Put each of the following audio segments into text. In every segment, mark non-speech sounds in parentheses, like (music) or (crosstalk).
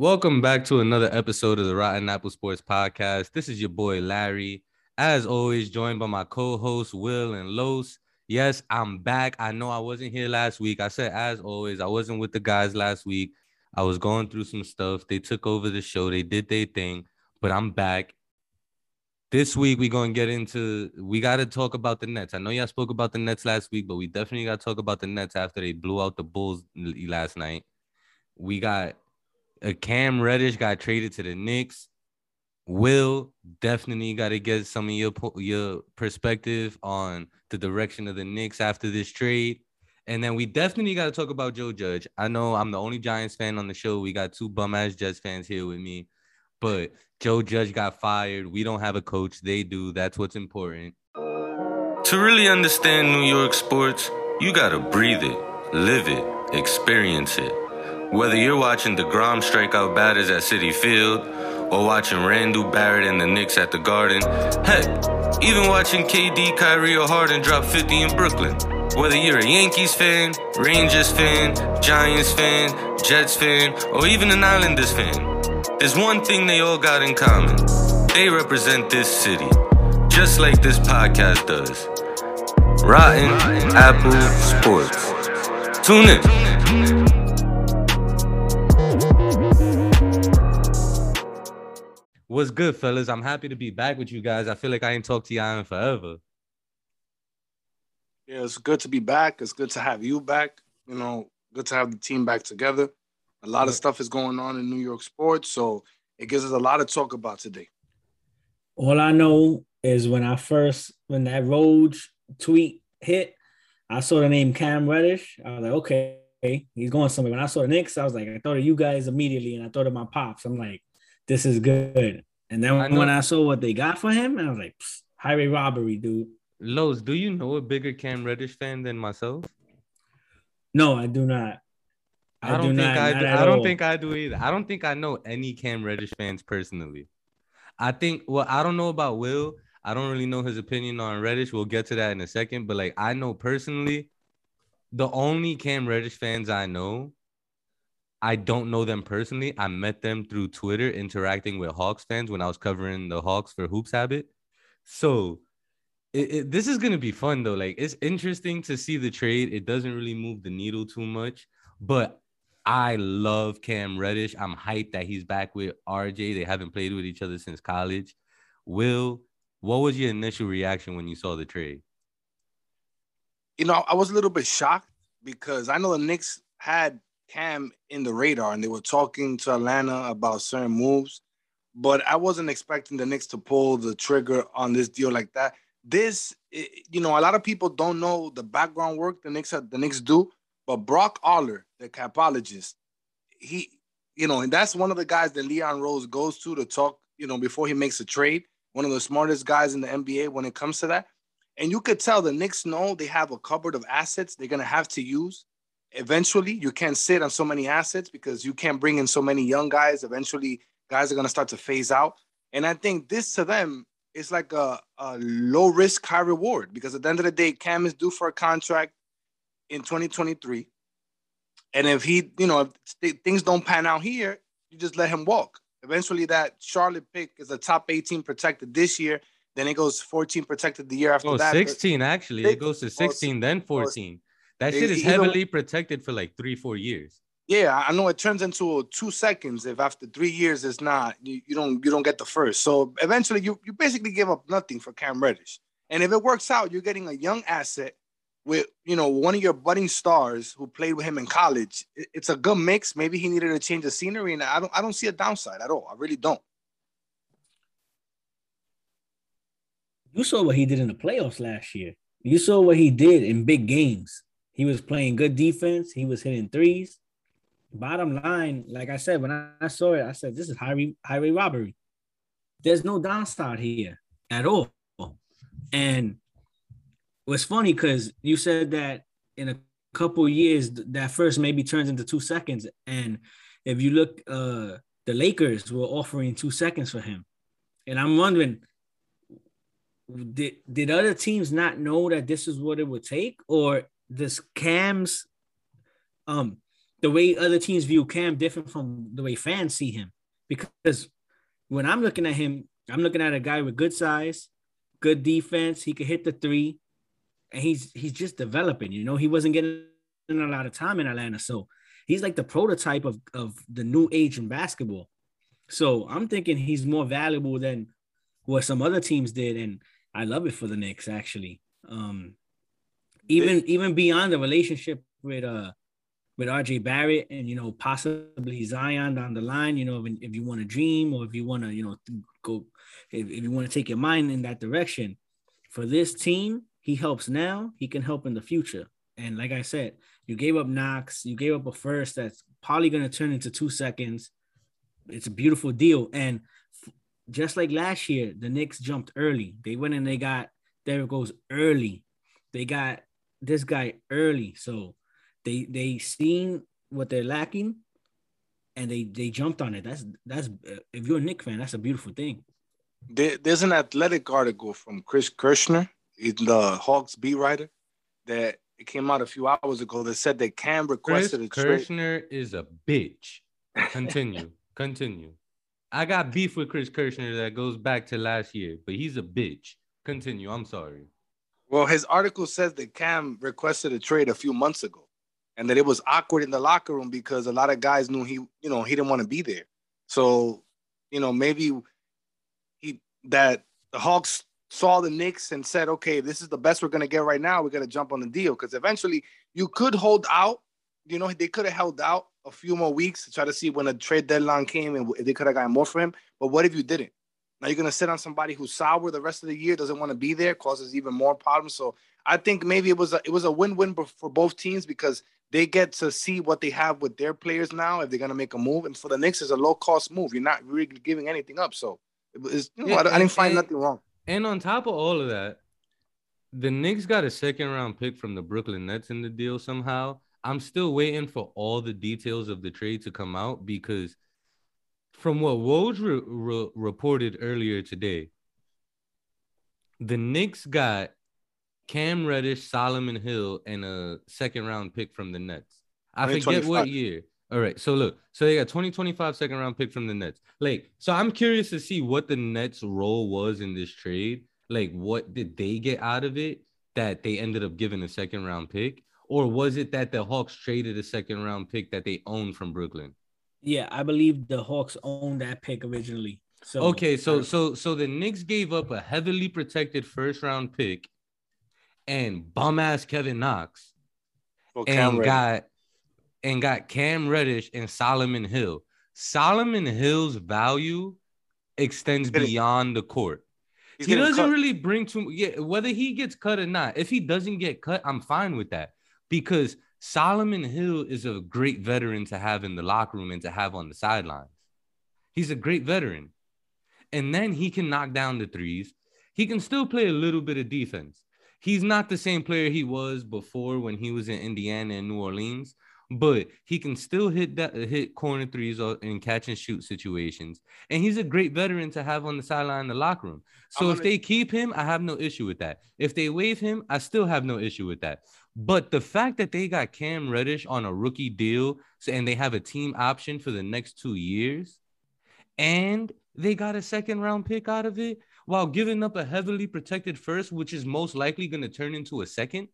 Welcome back to another episode of the Rotten Apple Sports Podcast. This is your boy Larry, as always, joined by my co-hosts Will and Los. Yes, I'm back. I know I wasn't here last week. I said, as always, I wasn't with the guys last week. I was going through some stuff. They took over the show. They did their thing, but I'm back. This week we're gonna get into. We got to talk about the Nets. I know y'all spoke about the Nets last week, but we definitely got to talk about the Nets after they blew out the Bulls last night. We got a Cam Reddish got traded to the Knicks. Will definitely got to get some of your your perspective on the direction of the Knicks after this trade. And then we definitely got to talk about Joe Judge. I know I'm the only Giants fan on the show. We got two bum ass Jets fans here with me, but Joe Judge got fired. We don't have a coach. They do. That's what's important. To really understand New York sports, you got to breathe it, live it, experience it. Whether you're watching DeGrom strike out batters at Citi Field or watching Randle Barrett and the Knicks at the Garden, heck, even watching KD, Kyrie, or Harden drop 50 in Brooklyn. Whether you're a Yankees fan, Rangers fan, Giants fan, Jets fan, or even an Islanders fan, there's one thing they all got in common. They represent this city, just like this podcast does. Rotten Apple Sports. Tune in. What's good, fellas? I'm happy to be back with you guys. I feel like I ain't talked to y'all in forever. Yeah, it's good to be back. It's good to have you back. You know, good to have the team back together. A lot of stuff is going on in New York sports, so it gives us a lot to talk about today. All I know is when I first when that Woj tweet hit, I saw the name Cam Reddish. I was like, okay, he's going somewhere. When I saw the Knicks, I was like, I thought of you guys immediately, and I thought of my pops. I'm like, this is good. And then I when I saw what they got for him, I was like, highway robbery, dude. Los, do you know a bigger Cam Reddish fan than myself? No, I do not. I, I don't do think not, I do. I don't all. think I do either. I don't think I know any Cam Reddish fans personally. I think well, I don't know about Will. I don't really know his opinion on Reddish. We'll get to that in a second. But like I know personally, the only Cam Reddish fans I know I don't know them personally. I met them through Twitter interacting with Hawks fans when I was covering the Hawks for Hoops Habit. So it, it, this is going to be fun though. Like it's interesting to see the trade. It doesn't really move the needle too much, but I love Cam Reddish. I'm hyped that he's back with RJ. They haven't played with each other since college. Will, what was your initial reaction when you saw the trade? You know, I was a little bit shocked because I know the Knicks had Cam in the radar and they were talking to Atlanta about certain moves, but I wasn't expecting the Knicks to pull the trigger on this deal like that. This, eh, you know, a lot of people don't know the background work the Knicks the Knicks do, but Brock Aller, the capologist, he, you know, and that's one of the guys that Leon Rose goes to to talk, you know, before he makes a trade. One of the smartest guys in the NBA when it comes to that. And you could tell the Knicks know they have a cupboard of assets they're gonna have to use eventually you can't sit on so many assets because you can't bring in so many young guys. Eventually, guys are going to start to phase out. And I think this to them is like a, a low risk, high reward because at the end of the day, Cam is due for a contract in 2023. And if he, you know, if things don't pan out here, you just let him walk. Eventually, that Charlotte pick is a top 18 protected this year. Then it goes 14 protected the year after oh, that. 16 actually. It goes to 16, then 14. That shit is heavily protected for like three, four years. Yeah, I know it turns into two seconds if after three years it's not you, you don't you don't get the first. So eventually you you basically give up nothing for Cam Reddish. And if it works out, you're getting a young asset with you know one of your budding stars who played with him in college. It's a good mix. Maybe he needed a change of scenery, and I don't I don't see a downside at all. I really don't. You saw what he did in the playoffs last year. You saw what he did in big games. He was playing good defense. He was hitting threes. Bottom line, like I said, when I, saw it, I said, this is highway, highway robbery. There's no downside here at all. And what's funny because you said that in a couple years, that first maybe turns into two seconds. And if you look, uh, the Lakers were offering two seconds for him. And I'm wondering, did, did other teams not know that this is what it would take? Or this Cam's um the way other teams view Cam different from the way fans see him. Because when I'm looking at him, I'm looking at a guy with good size, good defense. He could hit the three, and he's he's just developing. You know, he wasn't getting a lot of time in Atlanta, so he's like the prototype of of the new age in basketball. So I'm thinking he's more valuable than what some other teams did, and I love it for the Knicks actually. Um, even even beyond the relationship with uh with RJ Barrett and you know possibly Zion down the line, you know if, if you want to dream or if you want to you know go if, if you want to take your mind in that direction for this team, he helps now, he can help in the future. And like I said, you gave up Knox, you gave up a first that's probably going to turn into two seconds. It's a beautiful deal. And f- just like last year, the Knicks jumped early. They went and they got Derrick Rose early. They got this guy early. So they they seen what they're lacking and they they jumped on it. That's that's if you're a Knick fan, that's a beautiful thing. There, there's an athletic article from Chris Kirschner, the Hawks beat writer, that it came out a few hours ago that said that Cam requested Chris a trade. Kirschner is a bitch. Continue. (laughs) Continue. I got beef with Chris Kirschner that goes back to last year, but he's a bitch. Continue. I'm sorry. Well, his article says that Cam requested a trade a few months ago, and that it was awkward in the locker room because a lot of guys knew he, you know, he didn't want to be there. So, you know, maybe he that the Hawks saw the Knicks and said, okay, this is the best we're gonna get right now. We're going to jump on the deal because eventually you could hold out. You know, they could have held out a few more weeks to try to see when the trade deadline came and if they could have gotten more for him. But what if you didn't? Now you're gonna sit on somebody who's sour the rest of the year, doesn't want to be there, causes even more problems. So I think maybe it was a it was a win-win for both teams because they get to see what they have with their players now if they're gonna make a move. And for the Knicks, it's a low-cost move. You're not really giving anything up. So it was, you know, Yeah, I, I didn't find and- nothing wrong. And on top of all of that, the Knicks got a second round pick from the Brooklyn Nets in the deal somehow. I'm still waiting for all the details of the trade to come out because from what Woj re- re- reported earlier today, the Knicks got Cam Reddish, Solomon Hill, and a second round pick from the Nets. I forget what year. All right. So look, so they got 2025 second round pick from the Nets. Like, so I'm curious to see what the Nets' role was in this trade. Like, what did they get out of it that they ended up giving a second round pick? Or was it that the Hawks traded a second round pick that they owned from Brooklyn? Yeah, I believe the Hawks owned that pick originally. So Okay, so so so the Knicks gave up a heavily protected first round pick and bum ass Kevin Knox For Cam and Reddish. got and got Cam Reddish and Solomon Hill. Solomon Hill's value extends beyond the court. He's he doesn't cut. really bring too yeah, whether he gets cut or not. If he doesn't get cut, I'm fine with that because Solomon Hill is a great veteran to have in the locker room and to have on the sidelines. He's a great veteran. And then he can knock down the threes. He can still play a little bit of defense. He's not the same player he was before when he was in Indiana and New Orleans, but he can still hit that hit corner threes in catch and shoot situations. And he's a great veteran to have on the sideline in the locker room. So I'm if they keep him, I have no issue with that. If they waive him, I still have no issue with that. But the fact that they got Cam Reddish on a rookie deal and they have a team option for the next two years, and they got a second round pick out of it while giving up a heavily protected first, which is most likely going to turn into a second.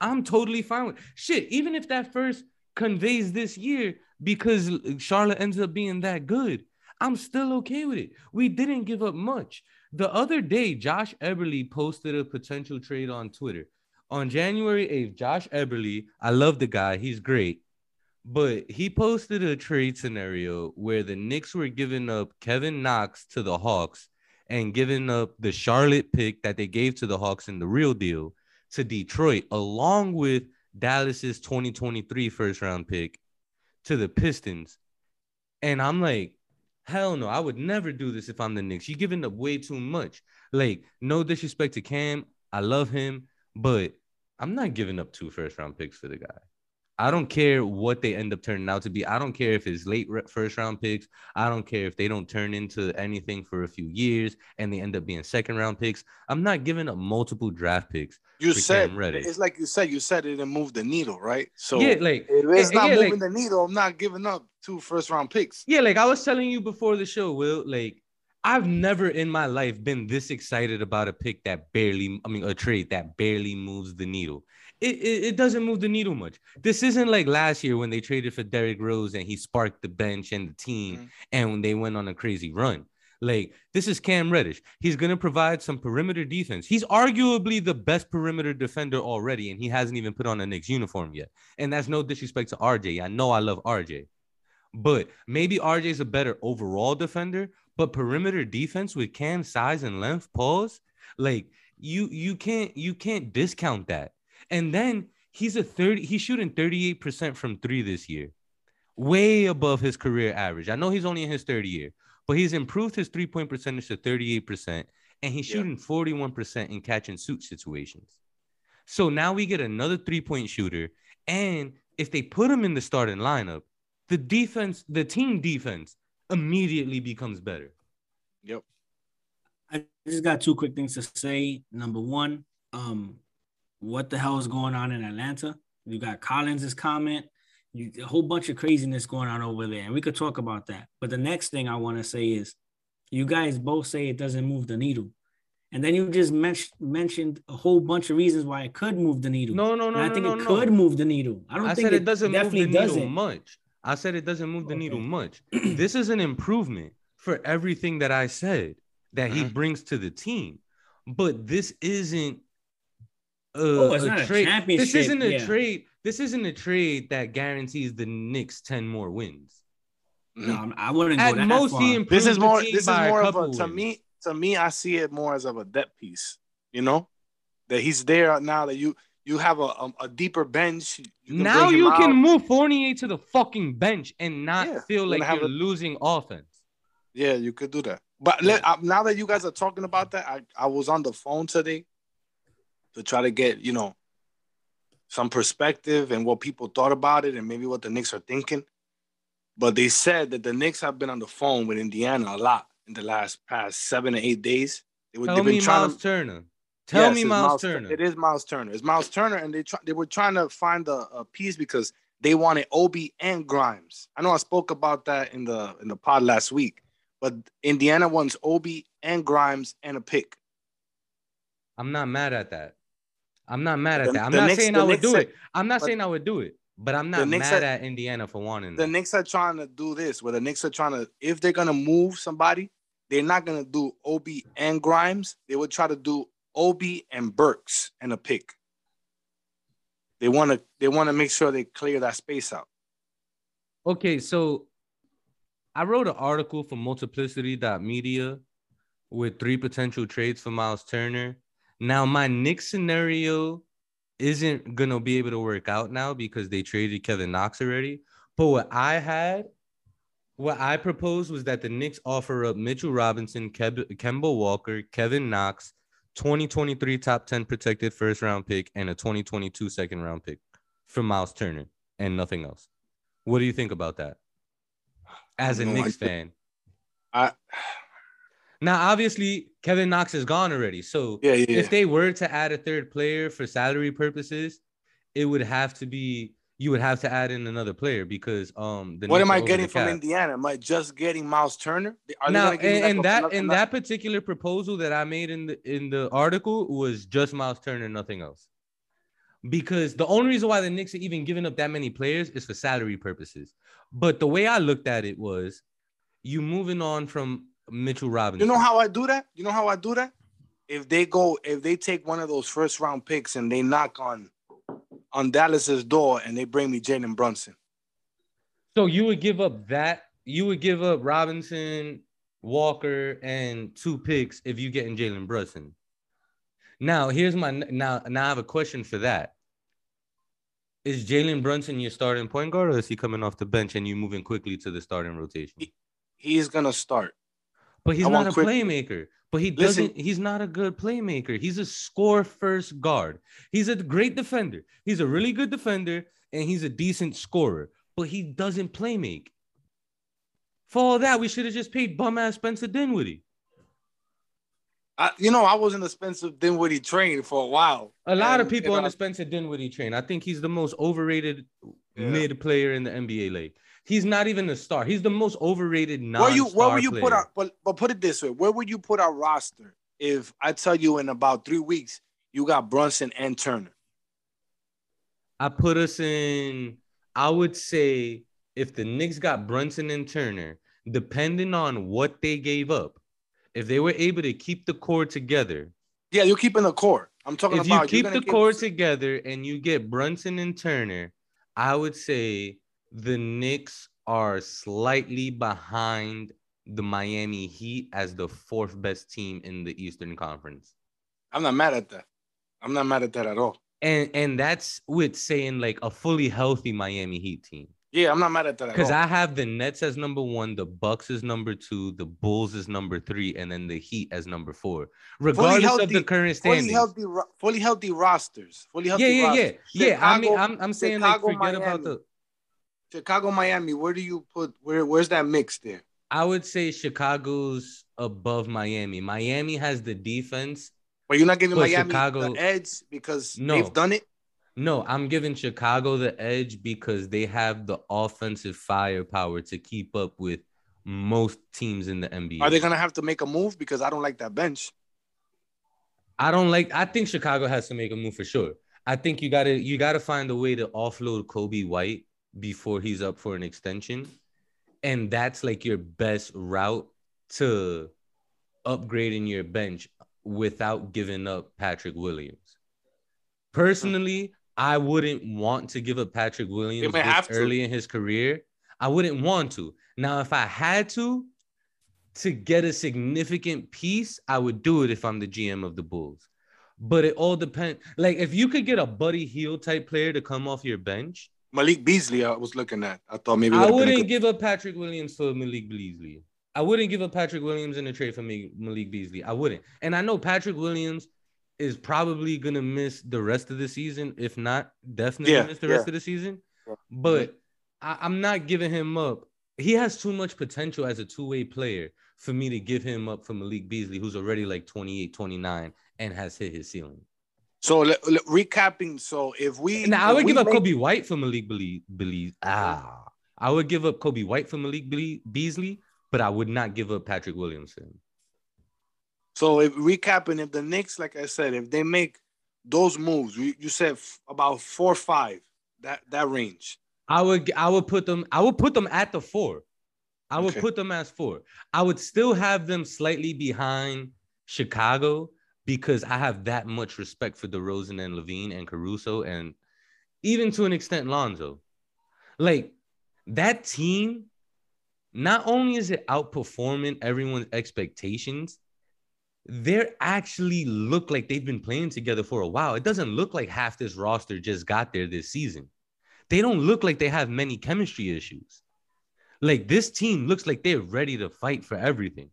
I'm totally fine with shit. Even if that first conveys this year because Charlotte ends up being that good, I'm still okay with it. We didn't give up much. The other day, Josh Eberly posted a potential trade on Twitter. On January 8th, Josh Eberly, I love the guy, he's great. But he posted a trade scenario where the Knicks were giving up Kevin Knox to the Hawks and giving up the Charlotte pick that they gave to the Hawks in the real deal to Detroit, along with Dallas's 2023 first round pick to the Pistons. And I'm like, hell no, I would never do this if I'm the Knicks. You're giving up way too much. Like, no disrespect to Cam. I love him, but I'm not giving up two first round picks for the guy. I don't care what they end up turning out to be. I don't care if it's late first round picks. I don't care if they don't turn into anything for a few years and they end up being second round picks. I'm not giving up multiple draft picks. You said it's like you said. You said it didn't move the needle, right? So yeah, like it's not yeah, moving like, the needle, I'm not giving up two first round picks. Yeah, like I was telling you before the show, Will. Like I've never in my life been this excited about a pick that barely, I mean, a trade that barely moves the needle it, it, it, doesn't move the needle much. This isn't like last year when they traded for Derrick Rose and he sparked the bench and the team mm-hmm. and when they went on a crazy run. Like this is Cam Reddish. He's gonna provide some perimeter defense. He's arguably the best perimeter defender already, and he hasn't even put on a Knicks uniform yet. And that's no disrespect to RJ. I know I love RJ, but maybe RJ is a better overall defender. But perimeter defense with Cam's size and length, pause. Like you, you can't you can't discount that. And then he's a 30, he's shooting 38% from three this year, way above his career average. I know he's only in his third year, but he's improved his three point percentage to 38%, and he's shooting yeah. 41% in catch and shoot situations. So now we get another three point shooter. And if they put him in the starting lineup, the defense, the team defense immediately becomes better. Yep. I just got two quick things to say. Number one, um, what the hell is going on in Atlanta. You got Collins's comment, you, a whole bunch of craziness going on over there, and we could talk about that. But the next thing I want to say is, you guys both say it doesn't move the needle, and then you just men- mentioned a whole bunch of reasons why it could move the needle. No, no, no, and I think no, it no. could move the needle. I don't I think said it, it doesn't move the needle doesn't. much. I said it doesn't move the okay. needle much. (clears throat) this is an improvement for everything that I said that he mm-hmm. brings to the team. But this isn't oh, it's a not trade. A championship. This isn't a yeah. trade. This isn't a trade that guarantees the Knicks 10 more wins. No, I wouldn't At most, far. He this is more. This is more of a to me. To me, I see it more as of a depth piece. You know, that he's there now. That you you have a a, a deeper bench. You now you can move Fournier to the fucking bench and not yeah, feel like you're a, losing offense. Yeah, you could do that. But let, uh, now that you guys are talking about that, I, I was on the phone today to try to get, you know, some perspective and what people thought about it and maybe what the Knicks are thinking. But they said that the Knicks have been on the phone with Indiana a lot in the last past seven to eight days. They were, Tell me Miles to, Turner. Tell yes, me Miles, Miles, Turner. It is Miles Turner. It's Miles Turner, and they try, they were trying to find a, a piece because they wanted Obi and Grimes. I know I spoke about that in the in the pod last week, but Indiana wants Obi and Grimes and a pick. I'm not mad at that. I'm not mad at the, that. I'm not Knicks, saying I would do it. I'm not saying I would do it, but I'm not mad are, at Indiana for wanting the that. Knicks are trying to do this. Where the Knicks are trying to, if they're gonna move somebody, they're not gonna do Obi and Grimes. They would try to do Obi and Burks and a pick. They want to. They want to make sure they clear that space out. Okay, so I wrote an article for Multiplicity.media with three potential trades for Miles Turner now, my Knicks scenario isn't gonna be able to work out now because they traded Kevin Knox already. But what I had, what I proposed was that the Knicks offer up Mitchell Robinson, Ke- Kemba Walker, Kevin Knox, 2023 top 10 protected first round pick, and a 2022 second round pick for Miles Turner and nothing else. What do you think about that? As a Knicks fan. I now, obviously, Kevin Knox is gone already. So yeah, yeah, if they were to add a third player for salary purposes, it would have to be you would have to add in another player because um what am I getting from Indiana? Am I just getting Miles Turner? Are now and, and that in that particular proposal that I made in the in the article was just Miles Turner, nothing else. Because the only reason why the Knicks are even giving up that many players is for salary purposes. But the way I looked at it was you moving on from Mitchell Robinson. You know how I do that? You know how I do that? If they go, if they take one of those first round picks and they knock on on Dallas's door and they bring me Jalen Brunson. So you would give up that? You would give up Robinson, Walker, and two picks if you get in Jalen Brunson. Now, here's my now. Now I have a question for that. Is Jalen Brunson your starting point guard, or is he coming off the bench and you moving quickly to the starting rotation? He, he's gonna start. But he's I not a quick... playmaker. But he doesn't. Listen, he's not a good playmaker. He's a score first guard. He's a great defender. He's a really good defender. and he's a decent scorer, but he doesn't play make. For all that, we should have just paid bum ass Spencer Dinwiddie. I, you know, I was in the Spencer Dinwiddie train for a while. A lot of people on the Spencer Dinwiddie train. I think he's the most overrated Yeah. mid player in the NBA league. He's not even a star. He's the most overrated non Where you where would you player. put our but but put it this way, where would you put our roster if I tell you in about three weeks you got Brunson and Turner? I put us in. I would say if the Knicks got Brunson and Turner, depending on what they gave up, if they were able to keep the core together, Yeah, you're keeping the core. I'm talking if you about you're keep gonna the core together and you get Brunson and Turner, I would say the Knicks are slightly behind the Miami Heat as the fourth best team in the Eastern Conference. I'm not mad at that. I'm not mad at that at all. And and that's with saying like a fully healthy Miami Heat team. Yeah, I'm not mad at that at Because. I have the Nets as number one, the Bucks is number two, the Bulls is number three, and then the Heat as number four. Regardless of the current standings, fully healthy, fully healthy rosters. Fully healthy yeah, yeah, yeah, rosters. yeah. I mean, I'm, I'm saying like Chicago, forget about Miami. the. Chicago, Miami. Where do you put where? Where's that mix there? I would say Chicago's above Miami. Miami has the defense. But you're not giving Miami Chicago- the edge because No. they've done it. No, I'm giving Chicago the edge because they have the offensive firepower to keep up with most teams in the NBA. Are they gonna have to make a move? Because I don't like that bench. I don't like. I think Chicago has to make a move for sure. I think you gotta you gotta find a way to offload Coby White before he's up for an extension, and that's like your best route to upgrading your bench without giving up Patrick Williams. Personally, I wouldn't want to give up Patrick Williams may this have to. early in his career. I wouldn't want to. Now, if I had to, to get a significant piece, I would do it if I'm the GM of the Bulls. But it all depends. Like if you could get a Buddy Hield type player to come off your bench, Malik Beasley, I was looking at. I thought maybe I would've been a wouldn't good- give up Patrick Williams for Malik Beasley. I wouldn't give up Patrick Williams in a trade for Ma- Malik Beasley. I wouldn't. And I know Patrick Williams is probably gonna miss the rest of the season, if not definitely Yeah, miss the yeah. rest of the season. Yeah. But I, I'm not giving him up. He has too much potential as a two-way player for me to give him up for Malik Beasley, who's already like 28, 29 and has hit his ceiling. So le- le- recapping. So if we Now I would give up Coby White for Malik Beasley. Beasley. Ah, I would give up Coby White for Malik Be- Beasley, but I would not give up Patrick Williamson. So if recapping, if the Knicks, like I said, if they make those moves, you, you said f- about four or five, that that range. I would I would put them I would put them at the four. I would Okay. put them as four. I would still have them slightly behind Chicago because I have that much respect for DeRozan and LaVine and Caruso and even to an extent Lonzo. Like that team, not only is it outperforming everyone's expectations, they actually look like they've been playing together for a while. It doesn't look like half this roster just got there this season. They don't look like they have many chemistry issues. Like this team looks like they're ready to fight for everything.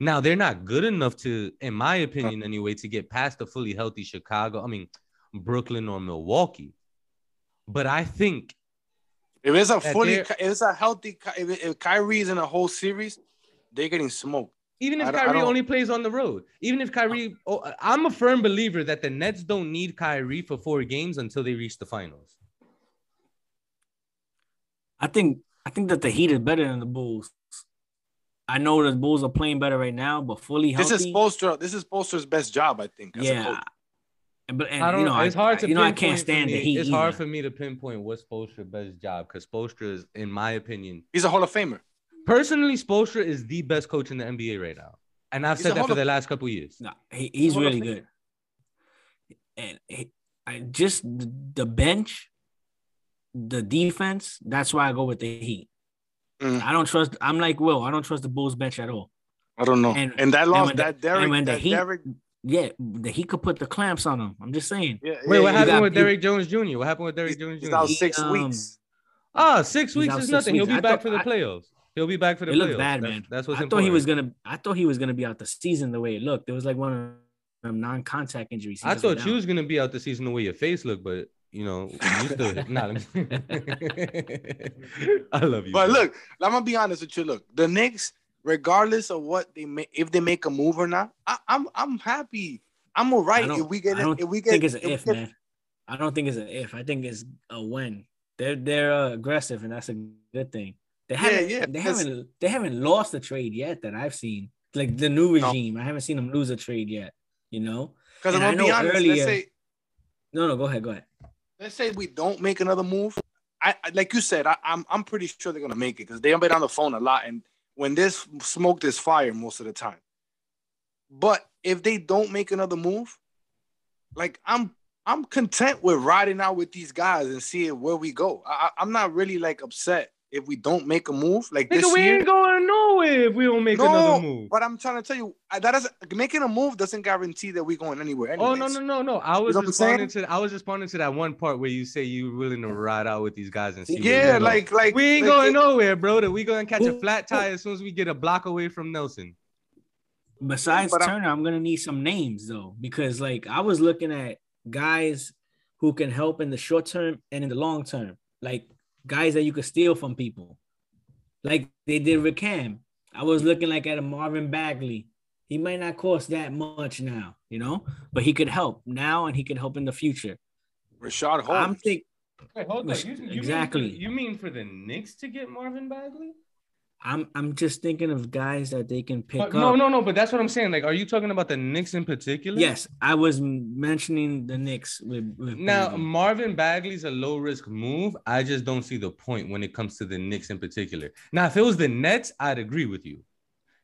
Now they're not good enough to, in my opinion, anyway, to get past a fully healthy Chicago. I mean, Brooklyn or Milwaukee. But I think If it's a fully, if it's a healthy, if, if Kyrie's in a whole series, they're getting smoked. Even if I Kyrie only plays on the road, even if Kyrie, oh, I'm a firm believer that the Nets don't need Kyrie for four games until they reach the finals. I think I think that the Heat is better than the Bulls. I know the Bulls are playing better right now, but fully healthy. This is Poster. This is Poster's best job, I think. as a yeah. coach. And- But and, I don't you know. know, It's I, hard to you know I can't stand me. the Heat. It's hard for me to pinpoint what's Spoelstra's best job because Spoelstra is, in my opinion, He's a Hall of Famer. Personally, Spoelstra is the best coach in the NBA right now, and I've He's said that for of- the last couple years. No, he, he's Hall of really good. And he, I just the, the bench, the defense. That's why I go with the Heat. Mm. I don't trust. I'm like Will. I don't trust the Bulls bench at all. I don't know. And- And, that and loss, when the- that Derek, and when the that Heat- Derek, Yeah, the Heat could put the clamps on him. I'm just saying. yeah, Wait, yeah, what happened got- with he- Derrick Jones Jr.? What happened with Derrick He's, Jones he's Jr.? out He, six um, weeks. Ah, six He's weeks is six nothing. He'll be I back thought- for the I- playoffs. He'll be back for the It playoffs. looked bad, That's- man. That's what's I important. thought he was gonna. I thought he was gonna be out the season the way it looked. It was like one of them non-contact injuries. He I thought you was gonna be out the season the way your face looked, but you know, you still (laughs) (laughs) nah, (laughs) I love you. But bro. look, I'm gonna be honest with you. Look, the Knicks, regardless of what they make, if they make a move or not, I, I'm I'm happy. I'm all right I don't- if we get I it. don't If we get, think it's an we if, man. I don't think it's an if. I think it's a when. They're they're uh, aggressive, and that's a good thing. They haven't yeah, they because- haven't they haven't lost a trade yet that I've seen. Like the new regime, I haven't seen them lose a trade yet. You know? Because I'm gonna be know honest. earlier- Let's say No, no, go ahead, go ahead. let's say we don't make another move. I, like you said, I, I'm I'm pretty sure they're gonna make it because they've been on the phone a lot, and when there's smoke, there's fire most of the time. But if they don't make another move, like I'm I'm content with riding out with these guys and seeing where we go. I, I- I'm not really like upset if we don't make a move like Nigga, this we year. ain't going nowhere if we don't make another move. But I'm trying to tell you I- that making a move doesn't guarantee that we're going anywhere. Oh no no no no! I was know what I'm saying? responding to I was responding to that one part where you say you're willing to ride out with these guys and see. Yeah, we go. like like we ain't like, going it- nowhere, bro. That we gonna catch a flat tire as soon as we get a block away from Nelson. Besides But I'm- Turner, I'm gonna need some names though, because like I was looking at guys who can help in the short term and in the long term, like guys that you could steal from people, like they did with Cam. I was looking like at a Marvin Bagley. He might not cost that much now, you know, but he could help now and he could help in the future. Richaun Holmes. I'm think Wait, hold on. You- you Exactly. mean for- you mean for the Knicks to get Marvin Bagley? I'm I'm just thinking of guys that they can pick up. no, no, no. But that's what I'm saying. Like, are you talking about the Knicks in particular? Yes, I was mentioning the Knicks with, with Now Bagley. Marvin Bagley's a low risk move. I just don't see the point when it comes to the Knicks in particular. Now, if it was the Nets, I'd agree with you.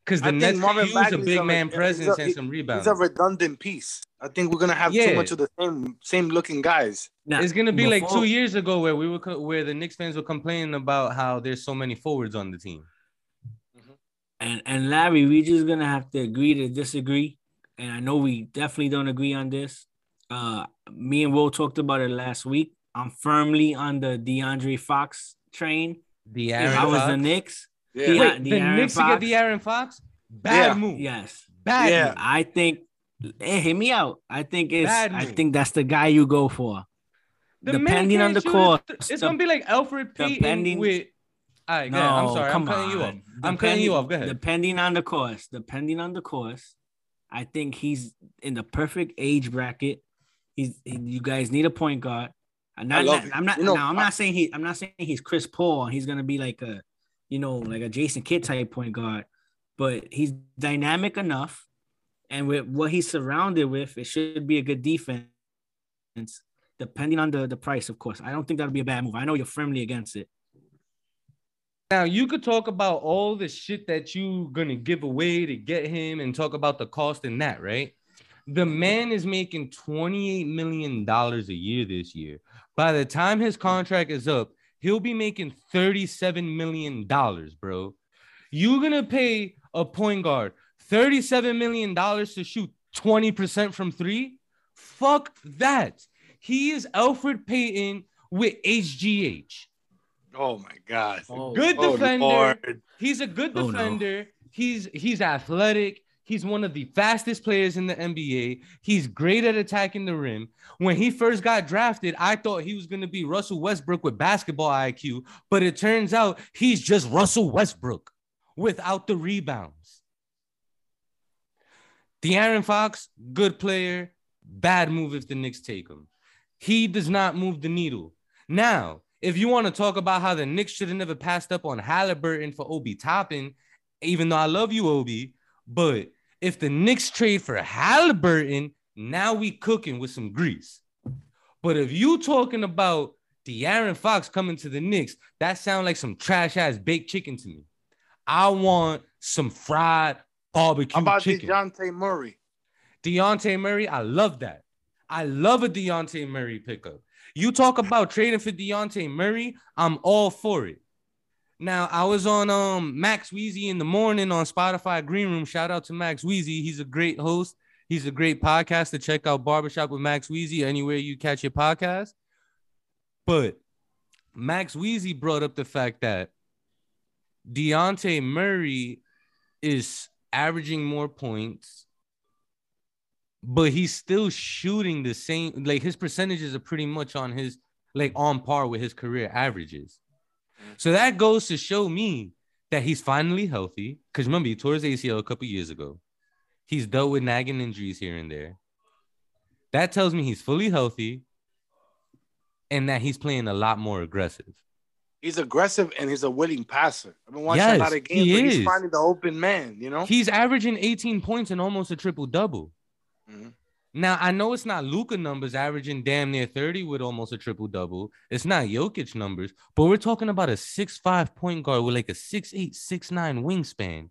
Because the I think Nets Marvin can use a big a- man he's a- presence and he- some He's rebounds. a redundant piece. I think we're gonna have Yeah. too much of the same same looking guys. Now, It's gonna be like two years ago where we were co- where the Knicks fans were complaining about how there's so many forwards on the team. And and Larry, we just gonna have to agree to disagree. And I know we definitely don't agree on this. Uh, me and Will talked about it last week. I'm firmly on the De'Aaron Fox train. The If Aaron I was Fox. the Knicks, Yeah. Yeah. Wait, the the Aaron Knicks to get the Aaron Fox? Bad Yeah. move. yes, Bad Yeah. move. I think. Hey, hear me out. I think it's. Bad I move. think that's the guy you go for. The depending on the can't shoot it. course, It's the- gonna be like Elfrid Payton depending- with. All right, No. I'm sorry. I'm come cutting you off. on. I'm cutting you off. Go ahead. Depending on the course, depending on the course, I think he's in the perfect age bracket. He's he- you guys need a point guard. I'm not, love it. I'm not You know, now, I'm I- not saying he I'm not saying he's Chris Paul he's gonna be like a you know like a Jason Kidd type point guard, but he's dynamic enough, and with what he's surrounded with, it should be a good defense. Depending on the, the price, of course. I don't think that'll be a bad move. I know you're firmly against it. Now you could talk about all the shit that you gonna give away to get him and talk about the cost in that, right? The man is making $28 million a year this year. By the time his contract is up, he'll be making $37 million, bro. You're gonna pay a point guard $37 million to shoot 20% from three? Fuck that. He is Elfrid Payton with HGH. Oh my god. Oh, good Oh, defender. Lord. He's a good Oh, no. defender. He's he's athletic. He's one of the fastest players in the NBA. He's great at attacking the rim. When he first got drafted, I thought he was going to be Russell Westbrook with basketball IQ, but it turns out he's just Russell Westbrook without the rebounds. De'Aaron Fox, good player, bad move if the Knicks take him. He does not move the needle. Now, if you want to talk about how the Knicks should have never passed up on Halliburton for Obi Toppin, even though I love you, Obi, but if the Knicks trade for Halliburton, now we cooking with some grease. But if you talking about De'Aaron Fox coming to the Knicks, that sound like some trash ass baked chicken to me. I want some fried barbecue How about chicken. DeJounte Murray? Dejounte Murray, I love that. I love a Dejounte Murray pickup. You talk about trading for Dejounte Murray, I'm all for it. Now, I was on um Max Weezy in the morning on Spotify Green Room. Shout out to Max Weezy. He's a great host. He's a great podcast to check out Barbershop with Max Weezy anywhere you catch your podcast. But Max Weezy brought up the fact that Dejounte Murray is averaging more points, but he's still shooting the same. Like his percentages are pretty much on his like on par with his career averages. So that goes to show me that he's finally healthy. Because remember, he tore his ACL a couple years ago. He's dealt with nagging injuries here and there. That tells me he's fully healthy and that he's playing a lot more aggressive. He's aggressive and he's a willing passer. I've been watching yes, a lot of games. He he's finding the open man, you know? He's averaging 18 points and almost a triple double. Mm-hmm. Now I know it's not Luka numbers averaging damn near 30 with almost a triple double. It's not Jokic numbers, but we're talking about a six-five point guard with like a six-eight, six-nine wingspan.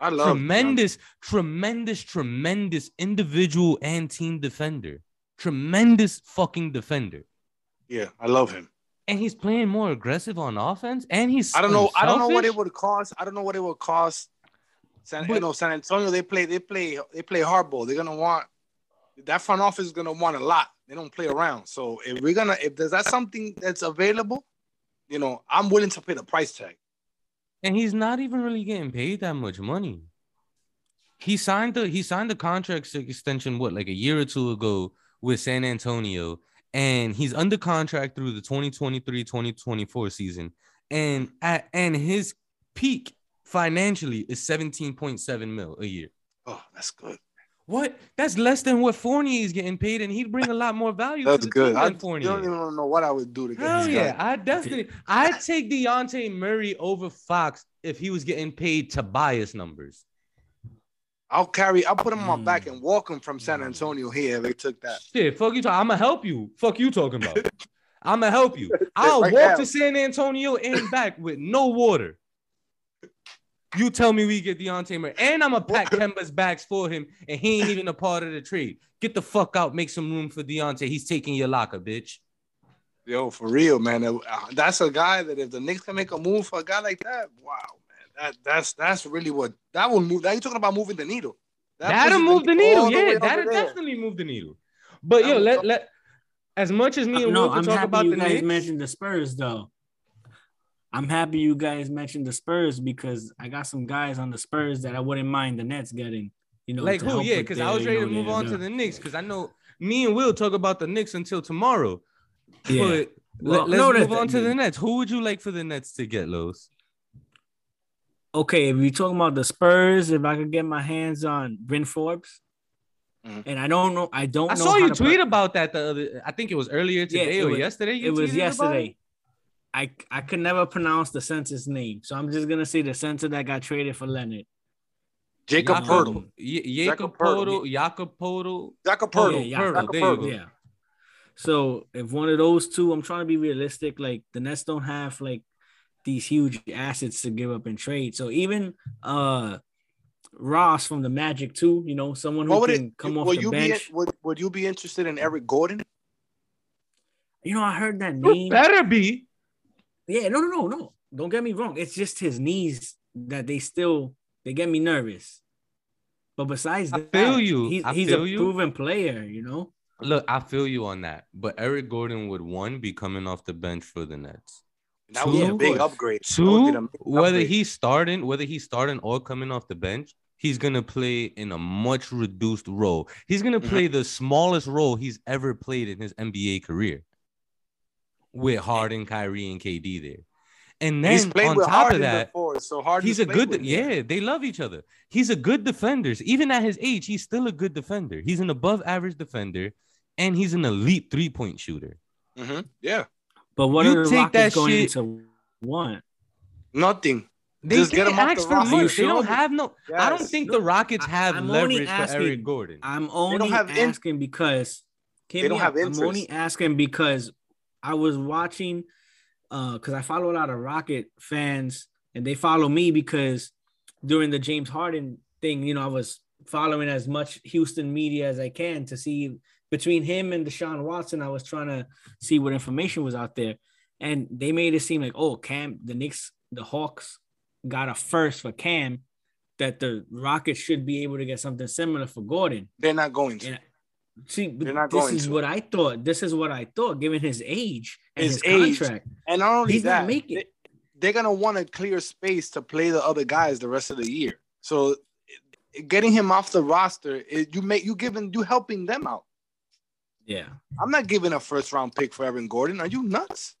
I love tremendous, him. tremendous, tremendous individual and team defender. Tremendous fucking defender. Yeah, I love him. And he's playing more aggressive on offense, and he's I don't know. I don't know what it would cost. I don't know what it would cost. San, but, you know, San Antonio. They play. They play. They play hardball. They're gonna want that front office is gonna want a lot. They don't play around. So if we're gonna, if there's that something that's available, you know, I'm willing to pay the price tag. And he's not even really getting paid that much money. He signed the he signed the contract extension what like a year or two ago with San Antonio, and he's under contract through the 2023-2024 season. And at and his peak financially is 17.7 mil a year. Oh, that's good. What? That's less than what Fournier is getting paid, and he'd bring a lot more value. That's good. I Fournier. don't even know what I would do to get. Hell yeah, guy. I definitely. I'd take Dejounte Murray over Fox if he was getting paid Tobias numbers. I'll carry. I'll put him on my back mm. and walk him from San Antonio here. They took that. Shit, fuck you. Talk, I'm gonna help you. Fuck you talking about. (laughs) I'm gonna help you. I'll right walk now. to San Antonio and back with no water. You tell me we get Dejounte Murray, and I'm gonna pack Kemba's bags for him, and he ain't even a part of the trade. Get the fuck out, make some room for Dejounte. He's taking your locker, bitch. Yo, for real, man. Uh, that's a guy that if the Knicks can make a move for a guy like that, wow, man. That that's that's really what that will move. Now you're talking about moving the needle. That That'll move the needle, yeah. That'll definitely move the needle. But yo, let let as much as me and no, Will can talk about the Knicks, mentioned the Spurs though. I'm happy you guys mentioned the Spurs because I got some guys on the Spurs that I wouldn't mind the Nets getting. You know, like who? Yeah, because I was ready to move on to the Knicks because I know me and Will talk about the Knicks until tomorrow. Yeah. But well, let, us move on to the Nets. Who would you like for the Nets to get, Los? Okay, if you're talking about the Spurs, if I could get my hands on Bryn Forbes, mm-hmm. and I don't know, I don't. Know. I saw you tweet about that the other. I think it was earlier today yeah, or was, yesterday. it was yesterday. I I could never pronounce the censor's name, so I'm just gonna say the center that got traded for Leonard. Jakob Poeltl. Jakob Poeltl. Jakob Poeltl. Jakob Poeltl. Yeah, Jakob There you go. Yeah. So if one of those two, I'm trying to be realistic. Like the Nets don't have like these huge assets to give up in trade. So even uh Ross from the Magic too, you know, someone who can it, come off the bench. Be, would, would you be interested in Eric Gordon? You know, I heard that name. You better be. Yeah, no, no, no, no. Don't get me wrong. It's just his knees that they still they get me nervous. But besides I feel you. He's, he's a you. proven player, you know. Look, I feel you on that. But Eric Gordon would one be coming off the bench for the Nets. That was a big upgrade. Two, big whether upgrade. he's starting, whether he's starting or coming off the bench, he's gonna play in a much reduced role. He's gonna mm-hmm. play mm-hmm. the smallest role he's ever played in his NBA career with Harden, Kyrie, and KD there. And then on top Harden of that, before, so Harden he's a good yeah, they love each other. He's a good defender. Even at his age, he's still a good defender. He's an above average defender, and he's an elite three point shooter. Mm-hmm. Yeah. But what you are the take Rockets going shit, into one? Nothing. They Just can't ask for much. They don't have no. Yes. I don't think no, the Rockets have I'm leverage asking, for Eric Gordon. I'm only asking in, because they don't have interest. I'm only asking because I was watching uh because I follow a lot of Rocket fans and they follow me because during the James Harden thing, you know, I was following as much Houston media as I can to see between him and Deshaun Watson. I was trying to see what information was out there, and they made it seem like, oh, Cam, the Knicks, the Hawks got a first for Cam, that the Rockets should be able to get something similar for Gordon. They're not going to. And See, not this is to. what I thought. This is what I thought, given his age and his, his age. contract. And not only He's that, not making. They, they're gonna want to clear space to play the other guys the rest of the year. So getting him off the roster, it, you make you giving you helping them out. Yeah. I'm not giving a first round pick for Aaron Gordon. Are you nuts?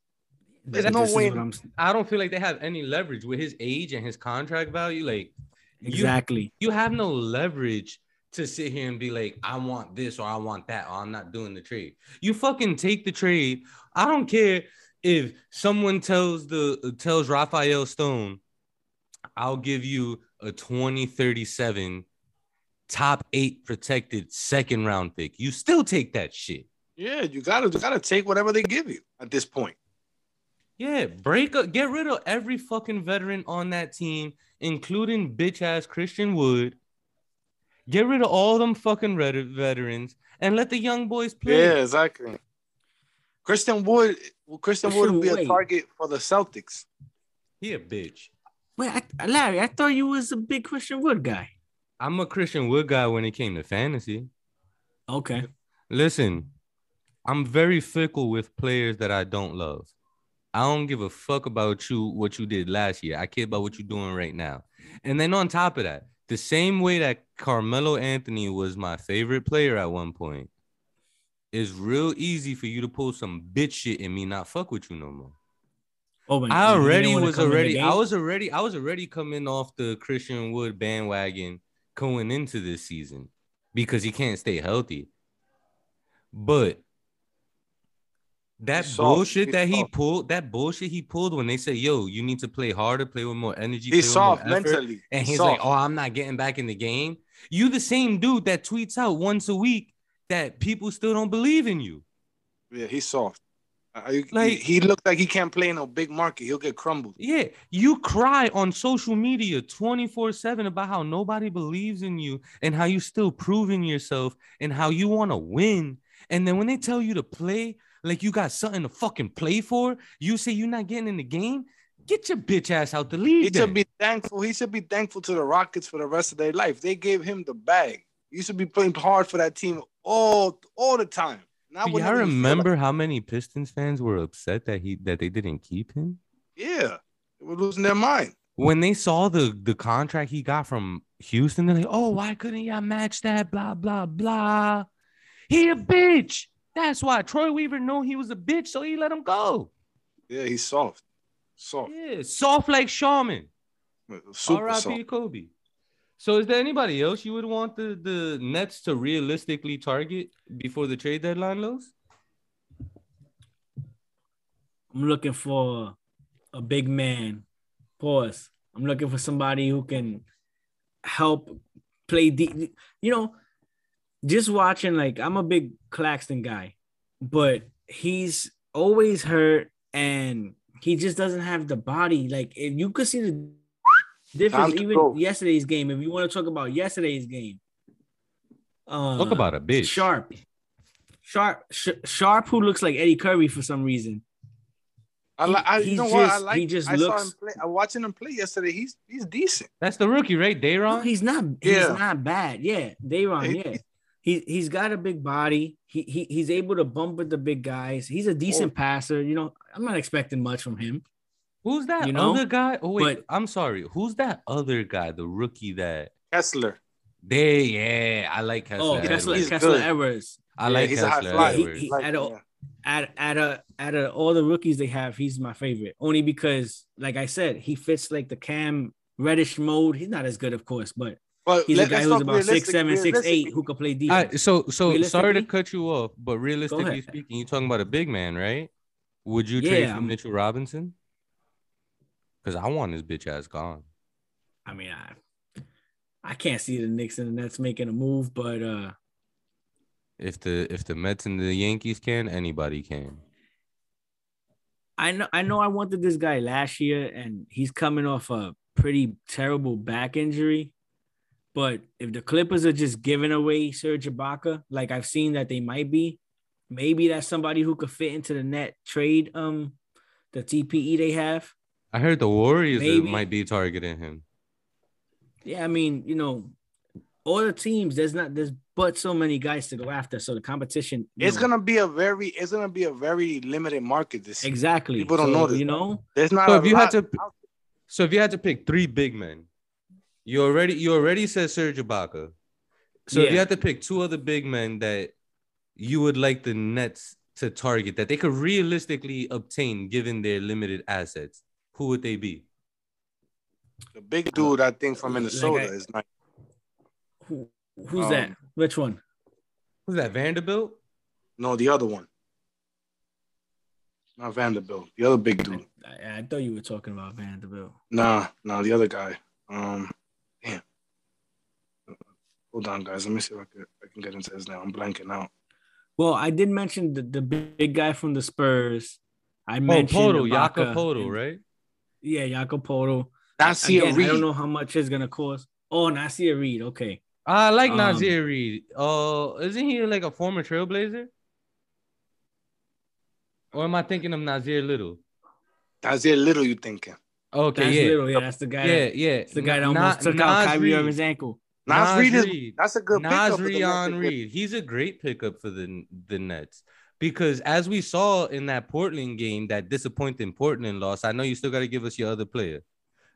There's This no way- I'm- I don't feel like they have any leverage with his age and his contract value. Like you- Exactly. you have no leverage to sit here and be like, I want this or I want that, or I'm not doing the trade. You fucking take the trade. I don't care if someone tells the tells Rafael Stone, I'll give you a 2037 top eight protected second round pick. You still take that shit. Yeah, you gotta you gotta take whatever they give you at this point. Yeah, break up, get rid of every fucking veteran on that team, including bitch ass Christian Wood. Get rid of all them fucking red- veterans and let the young boys play. Yeah, exactly. Christian Wood, well, Christian Wood would be a target for the Celtics. He a bitch. Wait, I, Larry, I thought you was a big Christian Wood guy. I'm a Christian Wood guy when it came to fantasy. Okay. Listen, I'm very fickle with players that I don't love. I don't give a fuck about you, what you did last year. I care about what you're doing right now. And then on top of that, the same way that Carmelo Anthony was my favorite player at one point, it's real easy for you to pull some bitch shit and me not fuck with you no more. Oh, I when he didn't already was come in the already I was already I was already coming off the Christian Wood bandwagon going into this season because he can't stay healthy. But that He's bullshit that he pulled, that bullshit he pulled when they say, "Yo, you need to play harder, play with more energy." He's play with more soft effort," mentally. and he's soft. like, "Oh, I'm not getting back in the game." You the same dude that tweets out once a week that people still don't believe in you. yeah, he's soft. You- Like- he, he looked like he can't play in a big market. He'll get crumbled. Yeah, you cry on social media 24/7 about how nobody believes in you and how you still proving yourself and how you want to win. And then when they tell you to play like you got something to fucking play for, you say you're not getting in the game. Get your bitch ass out the league. He league. should then. be thankful. He should be thankful to the Rockets for the rest of their life. They gave him the bag. He should be playing hard for that team all all the time. Not Do y'all remember how many Pistons fans were upset that he that they didn't keep him? yeah, they were losing their mind. When they saw the the contract he got from Houston, they're like, "Oh, why couldn't y'all match that?" Blah blah blah. He a bitch. That's why Troy Weaver knew he was a bitch, so he let him go. Yeah, he's soft, soft, Yeah, soft like Shaman. super R.I.P. soft. Kobe. So, is there anybody else you would want the the Nets to realistically target before the trade deadline, Los? I'm looking for a big man. Pause. I'm looking for somebody who can help play the you know, just watching like I'm a big Claxton guy, but he's always hurt and he just doesn't have the body. Like if you could see the difference even go. yesterday's game. If you want to talk about yesterday's game, uh, Talk about a bitch. Sharpe, Sharpe, Sh- Sharpe, who looks like Eddie Curry for some reason. I, li- I you he's know what? I like. he just I saw looks- him play. I watching him play yesterday. He's he's decent. That's the rookie, right? No, Day'Ron. he's not. He's Yeah. not bad. Yeah, Day'Ron. Yeah, he he's got a big body. He he he's able to bump with the big guys. He's a decent Oh. passer. You know, I'm not expecting much from him. Who's that You know? other guy? Oh wait, But- I'm sorry. Who's that other guy? The rookie that Kessler. they yeah, I like Kessler. Oh, Kessler, he's Kessler good. Evers. I Yeah, like he's a high Kessler. flyer. He- he- Like, at all- yeah. At at a at a, all the rookies they have, he's my favorite. Only because, like I said, he fits like the Cam Reddish mode. He's not as good, of course, but But he's let- a guy who's about six realistic- seven, six eight, realistically. who can play All defense. right, so so sorry to cut you off, but realistically speaking, you're talking about a big man, right? Would you Yeah, trade for I'm- Mitchell Robinson? Because I want his bitch ass gone. I mean, I I can't see the Knicks and the Nets making a move, but uh If the if the Mets and the Yankees can, anybody can. I know I know I wanted this guy last year, and he's coming off a pretty terrible back injury. But if the Clippers are just giving away Serge Ibaka, like I've seen that they might be, maybe that's somebody who could fit into the net trade um the TPE they have. I heard the Warriors Maybe. might be targeting him. Yeah, I mean, you know, all the teams, there's not there's but so many guys to go after. So the competition you It's know, gonna be a very it's gonna be a very limited market this year. exactly People don't So, know this. You know, There's not So a if you had lot to, so if you had to pick three big men, You already you already said Serge Ibaka. So if you Yeah. had to pick two other big men that you would like the Nets to target that they could realistically obtain given their limited assets, who would they be? The big dude, I think, from Like Minnesota I- is nice. Who, who's Um, that? Which one? Who's that? Vanderbilt? No, the other one. Not Vanderbilt. The other big dude. I, I thought you were talking about Vanderbilt. Nah, nah, the other guy. Um, damn. Hold on, guys. Let me see if I can, I can get into his name. I'm blanking out. Well, I did mention the, the big guy from the Spurs. I Oh, mentioned Poeltl, Ibaka Jakob Poeltl, and- right? Yeah, Jakob Poeltl. Nasir Again, I don't know how much it's gonna cost. Oh, Nasir Reid. Okay. I like Um, Nazir Reid. Uh, isn't he like a former Trailblazer? Or am I thinking of Nazir Little? Nasir Little, you thinking? Okay, That's yeah. little. Yeah, that's the guy. yeah, that, yeah. that's the guy that Na- almost took Nas out Kyrie Reid. Irving's ankle. Nas, Nas Reid is Reid. that's a good pickup. for the Reid. He's a great pickup for the the Nets because as we saw in that Portland game, that disappointing Portland loss. I know you still got to give us your other player,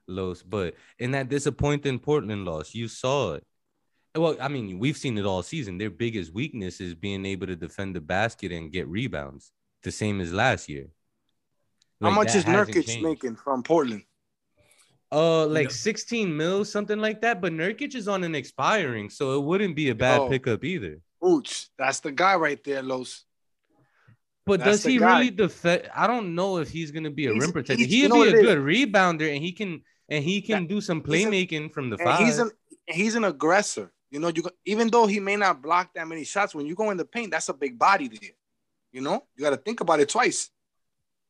Los, but in that disappointing Portland loss, you saw it. Well, I mean, we've seen it all season. Their biggest weakness is being able to defend the basket and get rebounds, the same as last year. How much is Nurkic making from Portland? Uh, like No. 16 mils, something like that. But Nurkic is on an expiring, so it wouldn't be a bad Yo. pickup either. Ooch, that's the guy right there, Los. But That's does he guy. really defend? I don't know if he's gonna be a He's- rim protector. He'd you know be a it is? good rebounder, and he can and he can do some he's a- playmaking from the And five. he's an he's an aggressor. You know, you go, even though he may not block that many shots, when you go in the paint, that's a big body there. You know, you got to think about it twice.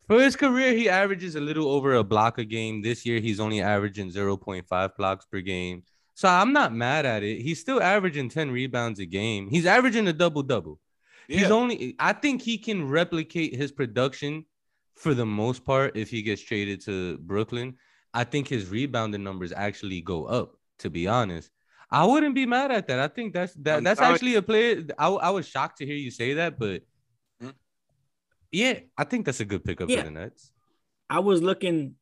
For his career, he averages a little over a block a game. This year, he's only averaging 0.5 blocks per game. So I'm not mad at it. He's still averaging 10 rebounds a game. He's averaging a double double. He's only I think he can replicate his production for the most part if he gets traded to Brooklyn. I think his rebounding numbers actually go up, to be honest. I wouldn't be mad at that. I think that's that I'm that's actually a player. I, I was shocked to hear you say that, but? Yeah, I think that's a good pickup Yeah. for the Nets. I was looking,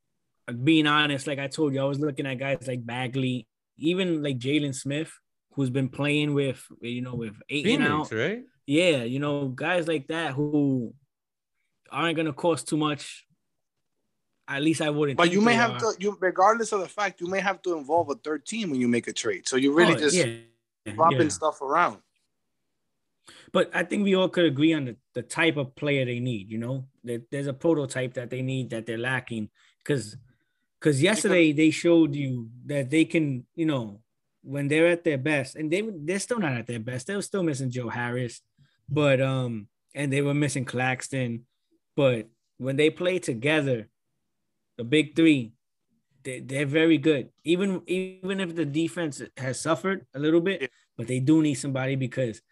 being honest, like I told you, I was looking at guys like Bagley, even like Jalen Smith, who's been playing with, you know, with eight and Phoenix, out. right? Yeah, you know, guys like that who aren't gonna cost too much. At least I wouldn't. But you may have are. to, you regardless of the fact, you may have to involve a third team when you make a trade. So you really Oh, just yeah, swapping yeah. stuff around. But I think we all could agree on the, the type of player they need. You know, there, there's a prototype that they need that they're lacking. Because because yesterday they showed you that they can, you know, when they're at their best, and they they're still not at their best. They were still missing Joe Harris, but um, and they were missing Claxton. But when they play together, the big three, they, they're very good. Even even if the defense has suffered a little bit, but they do need somebody because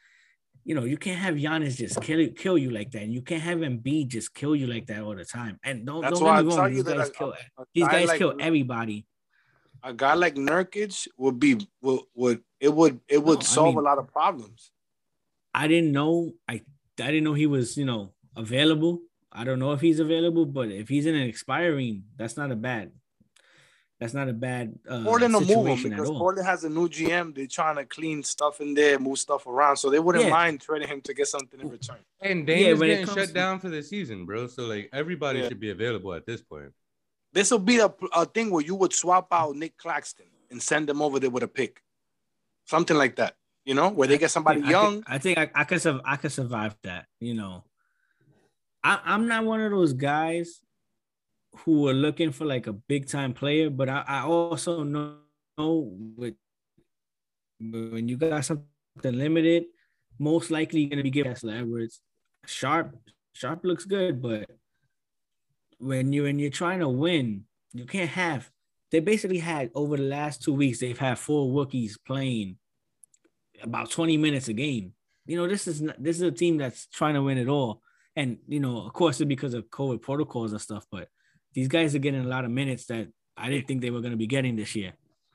you know, you can't have Giannis just kill you, kill you like that. And you can't have Embiid just kill you like that all the time. And don't, That's don't get me I wrong, these guys kill a these guys like- kill everybody. A guy like Nurkic would be would would it would it would No, I solve mean- a lot of problems. I didn't know I I didn't know he was, you know, available. I don't know if he's available, but if he's in an expiring, that's not a bad that's not a bad uh, Portland will move him because. Portland has a new GM. They're trying to clean stuff in there, move stuff around, so they wouldn't Yeah. mind trading him to get something in return. And Dame Yeah, is when getting shut to- down for the season, bro. So like everybody Yeah. should be available at this point. This will be a, a thing where you would swap out Nick Claxton and send them over there with a pick, something like that. You know, where they get somebody I young. Could, I think I, I could sur- I could survive that. You know, I, I'm not one of those guys who are looking for like a big time player, but I, I also know, know with when you got something limited, most likely you're gonna be giving Kessler Edwards. Sharpe, Sharpe looks good, but when you when you're trying to win, you can't have. They basically had over the last two weeks, they've had four rookies playing about 20 minutes a game. You know, this is not, this is a team that's trying to win it all. And you know, of course, it's because of COVID protocols and stuff, but these guys are getting a lot of minutes that I didn't think they were going to be getting this year.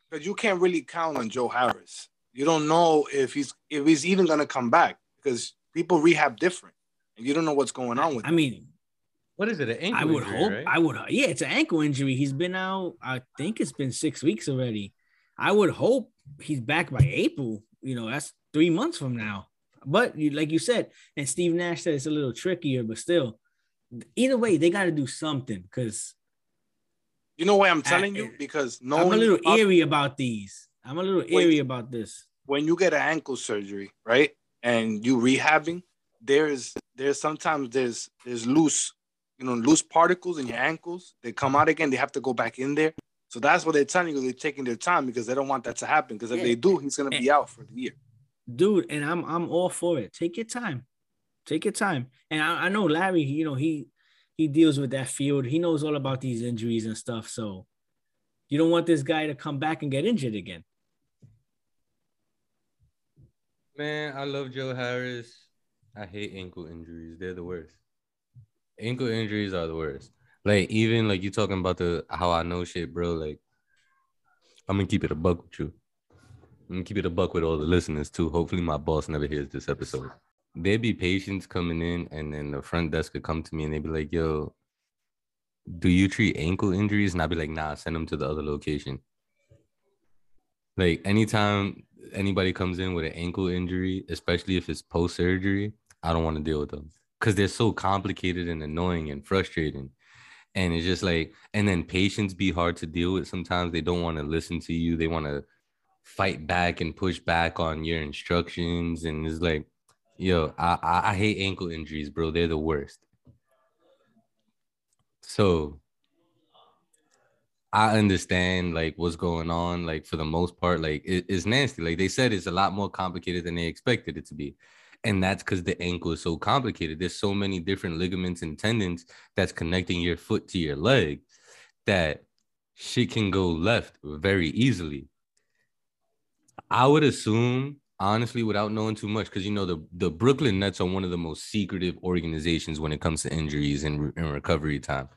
Because you can't really count on Joe Harris. You don't know if he's if he's even gonna come back because people rehab different, and you don't know what's going on with. I him. mean, What is it? An ankle I would injury, hope. right? I would. Yeah, it's an ankle injury. He's been out. I think it's been six weeks already. I would hope he's back by April. You know, that's three months from now. But you, like you said, and Steve Nash said it's a little trickier, but still, either way, they got to do something because. You know why I'm telling I, you? Eh, because no, I'm a little eerie about these. I'm a little eerie about this. When you get an ankle surgery, right, and you rehabbing, there's there's sometimes there's there's loose, you know, loose particles in your ankles. They come out again. They have to go back in there. So that's what they're telling you. They're taking their time because they don't want that to happen. Because if yeah. they do, he's gonna be out for the year. Dude, and I'm I'm all for it. Take your time. Take your time. And I, I know Larry, you know, he he deals with that field. He knows all about these injuries and stuff. So you don't want this guy to come back and get injured again. Man, I love Joe Harris. I hate ankle injuries. They're the worst. Ankle injuries are the worst. Like even like you talking about the how I know shit, bro. Like I'm gonna keep it a buck with you. I'm gonna keep it a buck with all the listeners too. Hopefully my boss never hears this episode. There'd be patients coming in, and then the front desk could come to me and they'd be like, "Yo, do you treat ankle injuries?" And I'd be like, "Nah, send them to the other location." Like anytime anybody comes in with an ankle injury, especially if it's post surgery, I don't want to deal with them. Because they're so complicated and annoying and frustrating. And it's just like and then patients be hard to deal with sometimes. They don't want to listen to you. They want to fight back and push back on your instructions. And it's like yo I, I i hate ankle injuries bro they're the worst so i understand like what's going on like for the most part like it, it's nasty like they said it's a lot more complicated than they expected it to be and that's because the ankle is so complicated. There's so many different ligaments and tendons that's connecting your foot to your leg that shit can go left very easily. I would assume, honestly, without knowing too much, because you know the, the Brooklyn Nets are one of the most secretive organizations when it comes to injuries and, and recovery time.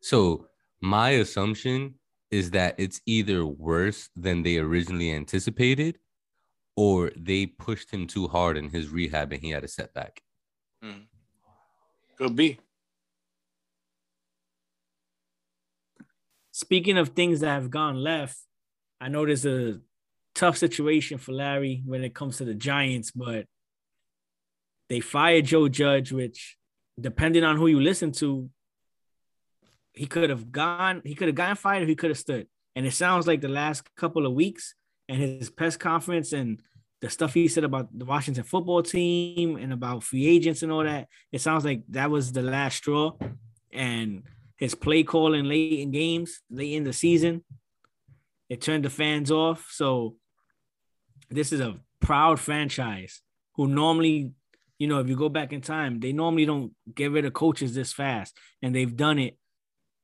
So my assumption is that it's either worse than they originally anticipated or they pushed him too hard in his rehab and he had a setback. Mm. Could be. Speaking of things that have gone left, I noticed a tough situation for Larry when it comes to the Giants, but they fired Joe Judge, which, depending on who you listen to, he could have gone, he could have gotten fired if he could have stood. And it sounds like the last couple of weeks, and his press conference and the stuff he said about the Washington football team and about free agents and all that, it sounds like that was the last straw. And his play calling late in games, late in the season, it turned the fans off. So this is a proud franchise who normally, you know, if you go back in time, they normally don't get rid of coaches this fast. And they've done it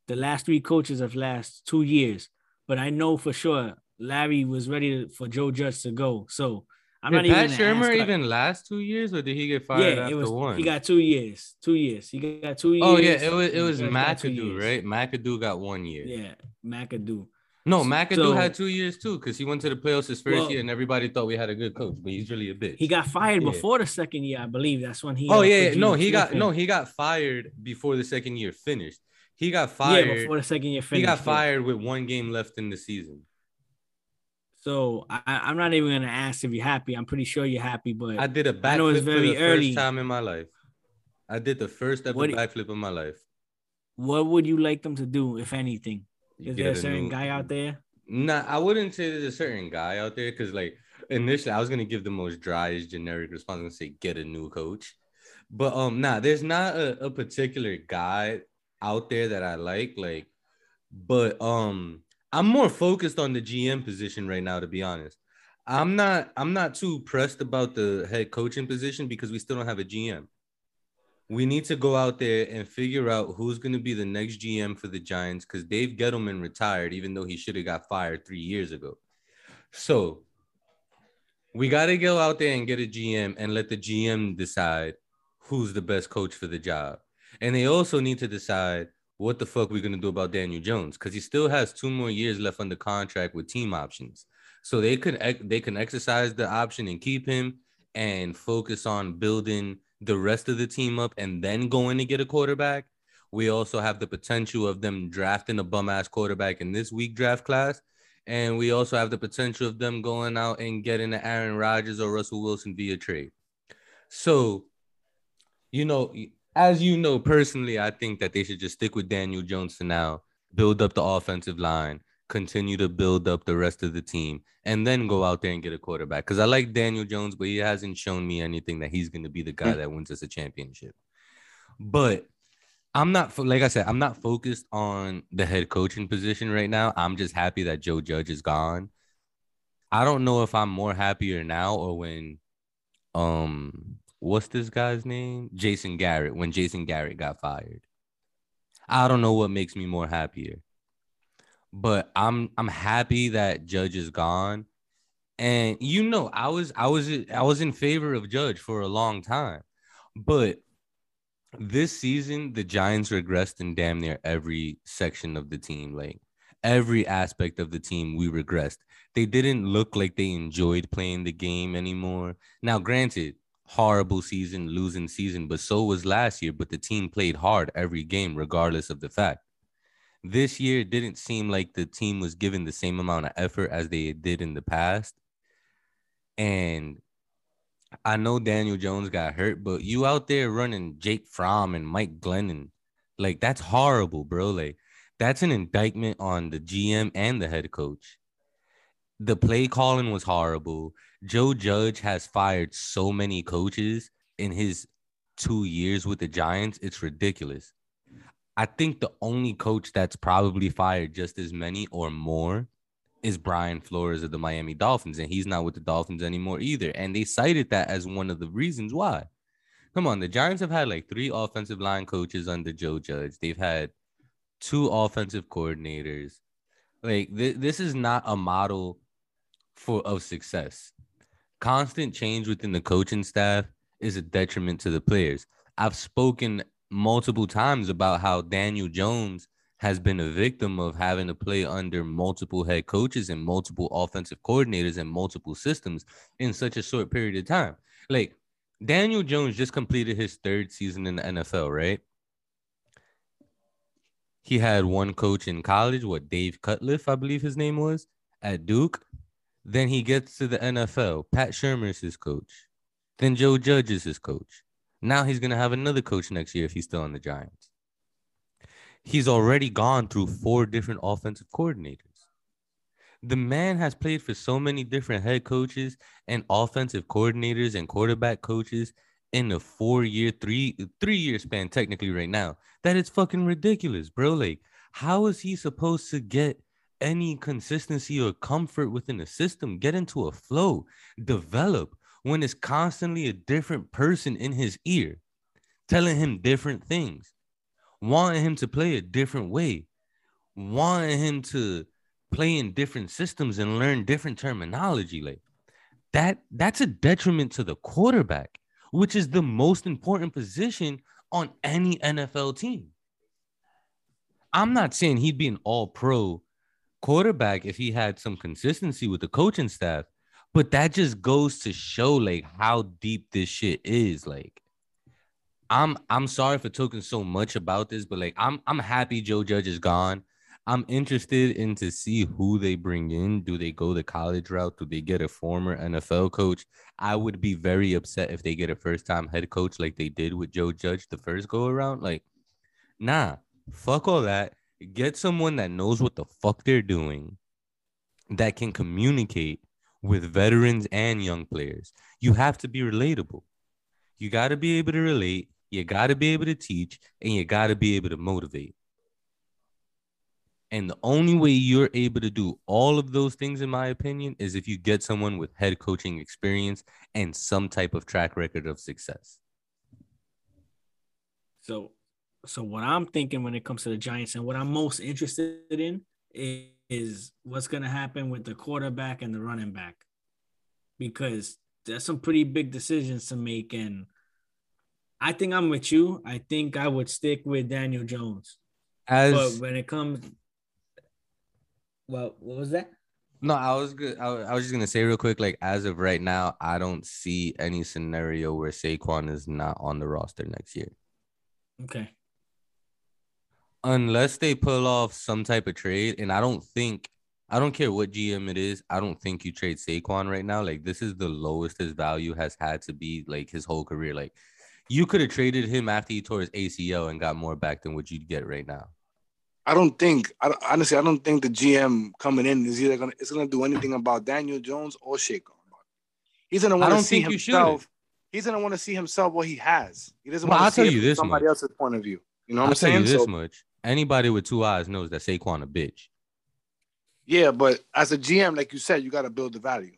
the last three coaches of last two years. But I know for sure Larry was ready for Joe Judge to go. So I'm did not Pat even Shurmur even last two years, or did he get fired yeah, after was, one? He got two years. Two years. He got two years. Oh yeah, it was it was McAdoo, right? McAdoo got one year. Yeah, McAdoo. No, McAdoo so, had two years too, because he went to the playoffs his first well, year, and everybody thought we had a good coach, but he's really a bitch. He got fired yeah. before the second year, I believe. That's when he. Oh uh, yeah, yeah. no, he got no, he got fired before the second year finished. He got fired yeah, before the second year finished. He got fired with one game left in the season. So I, am not even gonna ask if you're happy. I'm pretty sure you're happy, but I did a backflip I know it's very for the early. first time in my life. I did the first ever what, backflip in my life. What would you like them to do, if anything? Is there a certain new, guy out there? Nah, I wouldn't say there's a certain guy out there because, like, initially I was gonna give the most driest generic response and say get a new coach, but um, nah, there's not a, a particular guy out there that I like, like, but um, I'm more focused on the GM position right now, to be honest. I'm not I'm not too pressed about the head coaching position because we still don't have a GM. We need to go out there and figure out who's going to be the next GM for the Giants because Dave Gettleman retired, even though he should have got fired three years ago. So we got to go out there and get a GM and let the GM decide who's the best coach for the job. And they also need to decide what the fuck we're gonna do about Daniel Jones? Because he still has two more years left under contract with team options. So they could they can exercise the option and keep him and focus on building the rest of the team up and then going to get a quarterback. We also have the potential of them drafting a bum ass quarterback in this week draft class And we also have the potential of them going out and getting an Aaron Rodgers or Russell Wilson via trade. So, you know, as you know personally, I think that they should just stick with Daniel Jones for now, build up the offensive line, continue to build up the rest of the team, and then go out there and get a quarterback. Because I like Daniel Jones, but he hasn't shown me anything that he's going to be the guy that wins us a championship. But I'm not like I said, I'm not focused on the head coaching position right now. I'm just happy that Joe Judge is gone. I don't know if I'm more happier now or when um what's this guy's name? Jason Garrett when Jason Garrett got fired. I don't know what makes me more happier. But I'm I'm happy that Judge is gone. And you know, I was I was I was in favor of Judge for a long time. But this season, the Giants regressed in damn near every section of the team. Like every aspect of the team, we regressed. They didn't look like they enjoyed playing the game anymore. Now, granted, horrible season, losing season, but so was last year. But the team played hard every game, regardless of the fact. This year, it didn't seem like the team was given the same amount of effort as they did in the past. And I know Daniel Jones got hurt, but you out there running Jake Fromm and Mike Glennon, like that's horrible, bro. Like that's an indictment on the GM and the head coach. The play calling was horrible. Joe Judge has fired so many coaches in his two years with the Giants. It's ridiculous. I think the only coach that's probably fired just as many or more is Brian Flores of the Miami Dolphins, and he's not with the Dolphins anymore either. And they cited that as one of the reasons why. Come on, the Giants have had like three offensive line coaches under Joe Judge. They've had two offensive coordinators. Like th- this is not a model for of success. Constant change within the coaching staff is a detriment to the players. I've spoken multiple times about how Daniel Jones has been a victim of having to play under multiple head coaches and multiple offensive coordinators and multiple systems in such a short period of time. Like Daniel Jones just completed his third season in the NFL, right? He had one coach in college, what Dave Cutcliffe, I believe his name was, at Duke. Then he gets to the NFL. Pat Shurmur is his coach. Then Joe Judge is his coach. Now he's gonna have another coach next year if he's still on the Giants he's already gone through four different offensive coordinators. The man has played for so many different head coaches and offensive coordinators and quarterback coaches in a four year, three three year span, technically right now, that it's fucking ridiculous, bro. Like, how is he supposed to get any consistency or comfort within the system, get into a flow, develop when it's constantly a different person in his ear telling him different things? wanting him to play a different way, wanting him to play in different systems and learn different terminology. Like that, that's a detriment to the quarterback, which is the most important position on any NFL team. I'm not saying he'd be an all pro quarterback if he had some consistency with the coaching staff, but that just goes to show like how deep this shit is. Like, I'm I'm sorry for talking so much about this, but like I'm I'm happy Joe Judge is gone. I'm interested in to see who they bring in. Do they go the college route? Do they get a former NFL coach? I would be very upset if they get a first time head coach like they did with Joe Judge the first go around. Like, nah, fuck all that. Get someone that knows what the fuck they're doing, that can communicate with veterans and young players. You have to be relatable. You got to be able to relate you got to be able to teach and you got to be able to motivate. And the only way you're able to do all of those things, in my opinion, is if you get someone with head coaching experience and some type of track record of success. So, so what I'm thinking when it comes to the Giants and what I'm most interested in is, is what's going to happen with the quarterback and the running back, because there's some pretty big decisions to make, and I think I'm with you. I think I would stick with Daniel Jones. As but when it comes, well, what was that? No, I was good. I, I was just gonna say real quick, like as of right now, I don't see any scenario where Saquon is not on the roster next year. Okay. Unless they pull off some type of trade, and I don't think I don't care what GM it is. I don't think you trade Saquon right now. Like this is the lowest his value has had to be like his whole career. Like you could have traded him after he tore his ACL and got more back than what you'd get right now. I don't think. I, honestly, I don't think the GM coming in is either gonna it's gonna do anything about Daniel Jones or Saquon. He's gonna want to see himself. He's gonna want to see himself what he has. He doesn't want to see you this somebody much. else's point of view. You know what I'm tell saying? this So- much. Anybody with two eyes knows that Saquon a bitch. yeah, but as a GM, like you said, you got to build the value.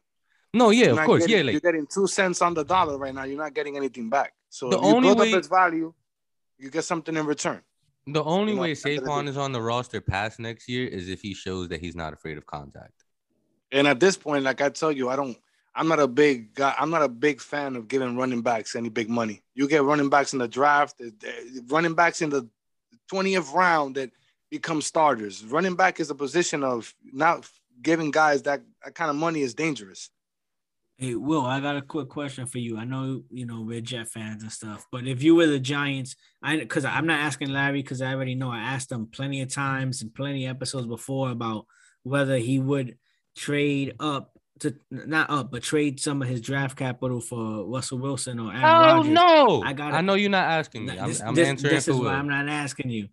No, yeah, You're of course, getting- yeah. Like you're getting two cents on the dollar right now. You're not getting anything back. So The if you only build way- up its value, you get something in return. the only You know, way at the end of the Saquon is on the roster past next year is if he shows that he's not afraid of contact. And at this point, like I tell you, I don't. I'm not a big guy. I'm not a big fan of giving running backs any big money. You get running backs in the draft, the- the running backs in the 20th round that become starters. Running back is a position of not giving guys that, that kind of money is dangerous. Hey, Will, I got a quick question for you. I know you know we're Jet fans and stuff, but if you were the Giants, I because I'm not asking Larry because I already know I asked him plenty of times and plenty of episodes before about whether he would trade up to not up, but trade some of his draft capital for Russell Wilson or Aaron Oh Rodgers. no! I I got got. I know you're not asking me. Th- I'm, this, I'm this- answering this for is why I'm not asking you,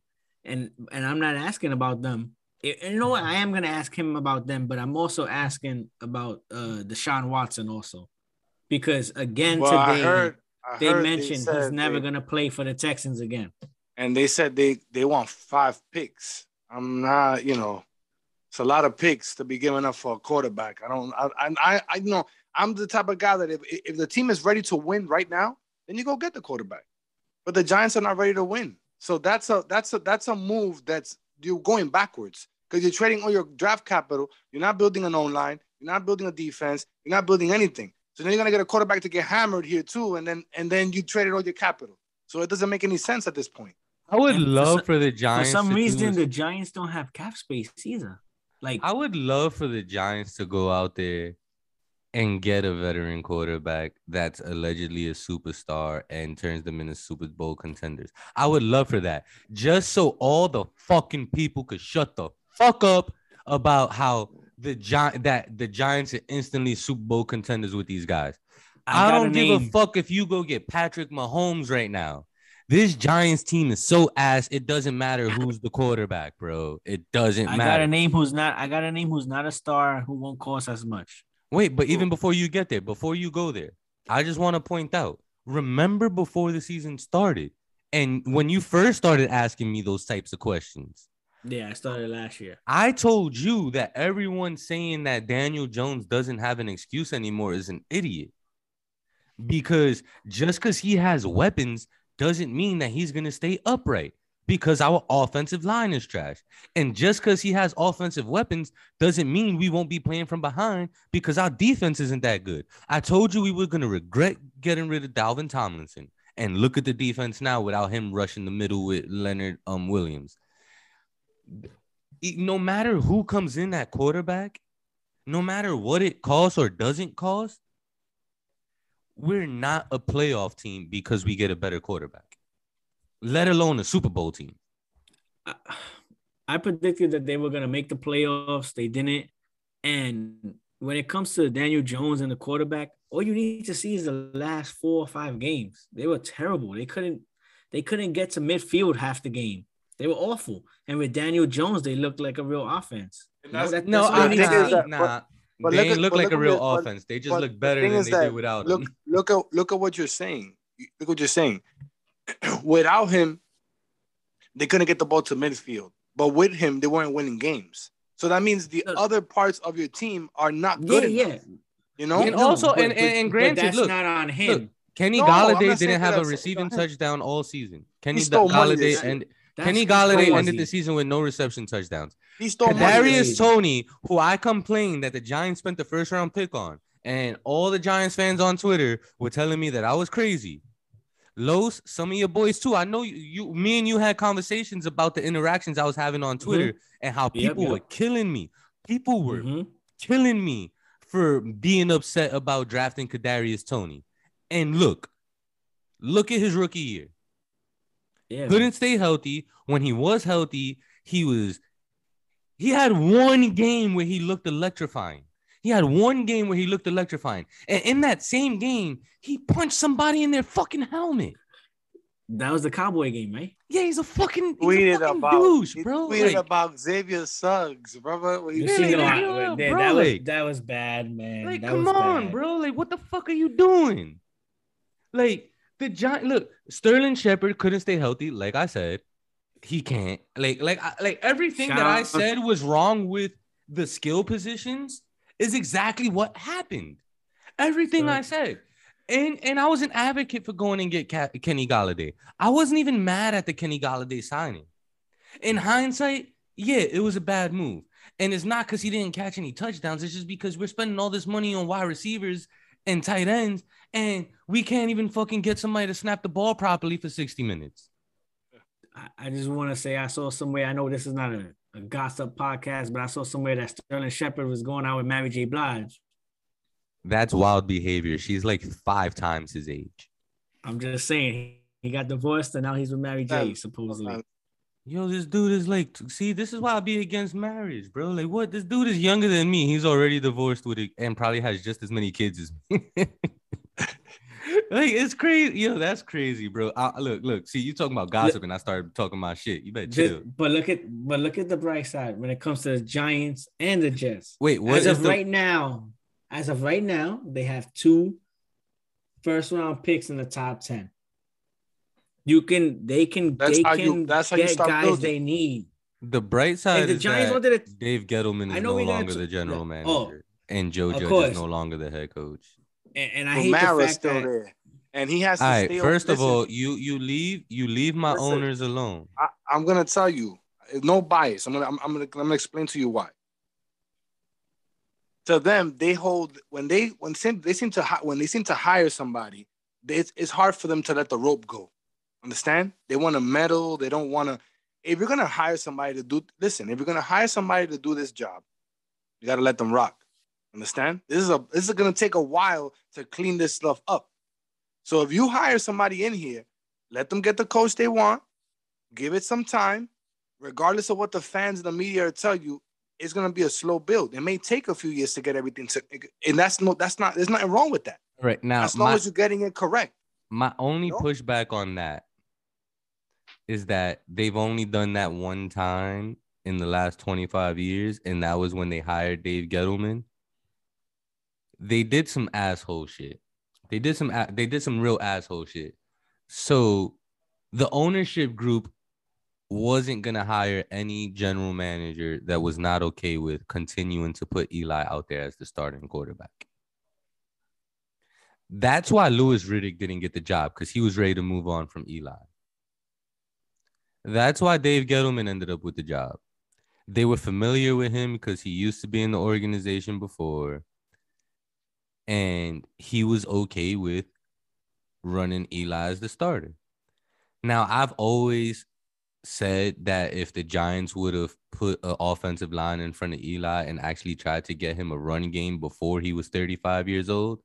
and and I'm not asking about them. Y- You know what? I am gonna ask him about them, but I'm also asking about uh Deshaun Watson also, because again Well, I today heard, I they heard mentioned he's never they- gonna play for the Texans again. and they said they they want five picks. I'm not, you know, it's a lot of picks to be giving up for a quarterback. I don't, I, I, I, I you know, I'm the type of guy that if if the team is ready to win right now, then you go get the quarterback. But the Giants are not ready to win, so that's a that's a that's a move that's you're going backwards because you're trading all your draft capital. You're not building an own line. You're not building a defense. You're not building anything. So then you're gonna get a quarterback to get hammered here too, and then and then you traded all your capital. So it doesn't make any sense at this point. I would And for love some- for the Giants. For some to do reason, this- the Giants don't have cap space either. Like I would love for the Giants to go out there and get a veteran quarterback that's allegedly a superstar and turns them into Super Bowl contenders. I would love for that. Just so all the fucking people could shut the fuck up about how the Gi- that the Giants are instantly Super Bowl contenders with these guys. I, a don't give a fuck if you go get Patrick Mahomes right now. This Giants team is so ass. It doesn't matter who's the quarterback, bro. It doesn't I got a name who's not. I got a name who's not a star who won't cost as much. Wait, but even before you get there, before you go there, I just want to point out remember before the season started, and when you first started asking me those types of questions, Yeah, I started last year. I told you that everyone saying that Daniel Jones doesn't have an excuse anymore is an idiot. Because just because he has weapons doesn't mean that he's going to stay upright because our offensive line is trash. And just because he has offensive weapons doesn't mean we won't be playing from behind because our defense isn't that good. I told you we were going to regret getting rid of Dalvin Tomlinson. And look at the defense now without him rushing the middle with Leonard um, Williams no matter who comes in at quarterback, no matter what it costs or doesn't cost, we're not a playoff team because we get a better quarterback, let alone a Super Bowl team. I, I predicted that they were gonna make the playoffs. They didn't. And when it comes to Daniel Jones and the quarterback, all you need to see is the last four or five games. They were terrible. They couldn't. They couldn't get to midfield half the game. They were awful. And with Daniel Jones, they looked like a real offense. And No, that's- No, that's I, need think is that- nah. But they look ain't look but like look a at real this- but- offense. They just look better thing than they that- did without Look, him. look at look at what you're saying. Look what you're saying. (clears throat) Without him, they couldn't get the ball to midfield. But with him, they weren't winning games. So that means the Look. other parts of your team are not Yeah, good yeah. enough. You know, And also- but- and- and- and but granted, that's look, not on him. look, Kenny No, Golladay didn't have a receiving touchdown all season. Kenny stole Golladay this year. and That's Kenny Golladay crazy. ended the season with no reception touchdowns. he stole money. Kadarius. Toney, who I complained that the Giants spent the first round pick on, and all the Giants fans on Twitter were telling me that I was crazy. Los, some of your boys too. I know you, you me and you had conversations about the interactions I was having on Twitter and how Mm-hmm. Yep, people yep. were killing me. People were Mhm. killing me for being upset about drafting Kadarius Toney. And look, look at his rookie year Yeah, couldn't stay healthy. When he was healthy, he was He had one game where he looked electrifying. He had one game where he looked electrifying. And in that same game, he punched somebody in their fucking helmet. That was the Cowboy game, right? Yeah, he's a fucking, he's tweeted a fucking about douche, he bro. tweeted Like, about Xavier Suggs, brother. What You you Yeah, see, saying? no, yeah, yeah, that, bro, that was that was bad, man. like that come was on, bad. bro. Like, what the fuck are you doing? Like, the giant look, Sterling Shepard couldn't stay healthy, like I said. He can't. Like, like, like everything Shout that I said was wrong with the skill positions is exactly what happened. Everything I said. And and I was an advocate for going and get Ca- Kenny Golladay. I wasn't even mad at the Kenny Golladay signing. In mm. hindsight, yeah, it was a bad move. And it's not because he didn't catch any touchdowns. It's just because we're spending all this money on wide receivers and tight ends, and we can't even fucking get somebody to snap the ball properly for 60 minutes. I, I just want to say I saw somewhere. I know this is not a, a gossip podcast, but I saw somewhere that Sterling Shepard was going out with Mary J. Blige. That's wild behavior. She's like five times his age. I'm just saying he got divorced and now he's with Mary J. That- Supposedly. Yo, this dude is like, see, this is why I be against marriage, bro. Like, what? This dude is younger than me. He's already divorced with it and probably has just as many kids as me. (laughs) like, it's crazy. Yo, that's crazy, bro. I, look, look. See, you talking about gossip, and I started talking about shit. You better Just- chill. but look at but look at the bright side when it comes to the Giants and the Jets. Wait, what as is of the- right now, as of right now, they have two first round picks in the top ten. You can they can That's they how can you- that's how you get start guys building. they need. The bright side the is Giants that wanted to- Dave Gettleman I is know no we're gonna longer t- the general yeah. manager, Oh, and Joe of Judge is no longer the head coach. And, and I But hate the Mara's fact still that there, and he has to All right, stay. first of all, you you leave you leave my Listen. owners alone. I, I'm gonna tell you, no bias. I'm gonna I'm, I'm gonna I'm gonna explain to you why. To them, they hold when they when seem, they seem to when they seem to hire somebody, they, it's, it's hard for them to let the rope go. Understand? They want to meddle. They don't want to. If you're gonna hire somebody to do, listen. If you're gonna hire somebody to do this job, you gotta let them rock. Understand? This is a this is gonna take a while to clean this stuff up. So if you hire somebody in here, let them get the coach they want give it some time, regardless of what the fans and the media tell you. It's gonna be a slow build. It may take a few years to get everything to, and that's no, that's not. There's nothing wrong with that. Right now, As long my, as you're getting it correct. my only No? pushback on that is that they've only done that one time in the last 25 years, and that was when they hired Dave Gettleman. They did some asshole shit. They did some they did some real asshole shit. So the ownership group wasn't gonna hire any general manager that was not okay with continuing to put Eli out there as the starting quarterback. That's why Louis Riddick didn't get the job because he was ready to move on from Eli. That's why Dave Gettleman ended up with the job. They were familiar with him because he used to be in the organization before. And he was okay with running Eli as the starter. Now, I've always said that if the Giants would have put an offensive line in front of Eli and actually tried to get him a run game before he was 35 years old,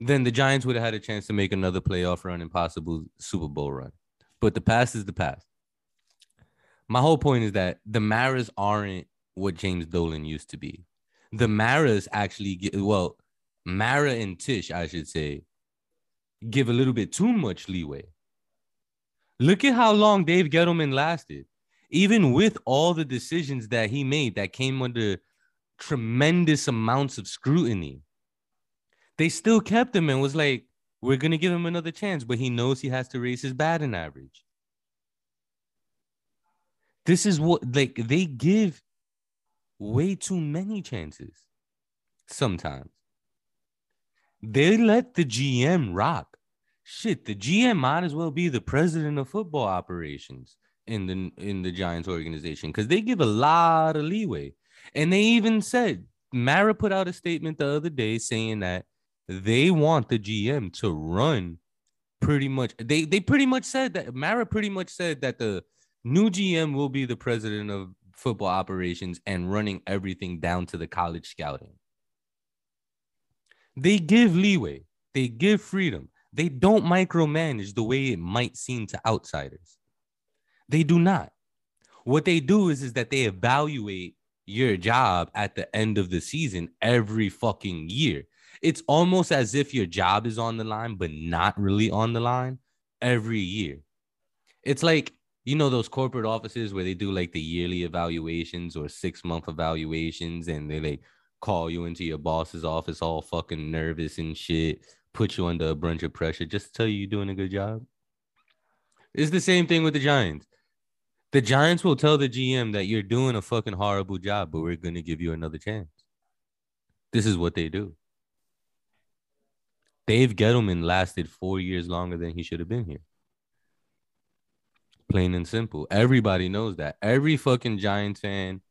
then the Giants would have had a chance to make another playoff run and possible Super Bowl run. But the past is the past. My whole point is that the Maras aren't what James Dolan used to be. The Maras actually get well, Mara and Tisch, I should say, give a little bit too much leeway. Look at how long Dave Gettleman lasted. Even with all the decisions that he made that came under tremendous amounts of scrutiny, they still kept him and was like, we're going to give him another chance, but he knows he has to raise his batting average. This is what, like, they give way too many chances sometimes. They let the GM rock. Shit, the GM might as well be the president of football operations in the in the Giants organization because they give a lot of leeway. And they even said Mara put out a statement the other day saying that they want the GM to run pretty much. They they pretty much said that Mara pretty much said that the new GM will be the president of football operations and running everything down to the college scouting. They give leeway, they give freedom. They don't micromanage the way it might seem to outsiders. They do not. What they do is is that they evaluate your job at the end of the season every fucking year. It's almost as if your job is on the line, but not really on the line every year. It's like, you know, those corporate offices where they do like the yearly evaluations or six month evaluations and they like call you into your boss's office all fucking nervous and shit, put you under a bunch of pressure just tell you you're doing a good job. It's the same thing with the Giants. The Giants will tell the GM that you're doing a fucking horrible job, but we're going to give you another chance. This is what they do. Dave Gettleman lasted four years longer than he should have been here. Plain and simple. Everybody knows that. Every fucking Giants fan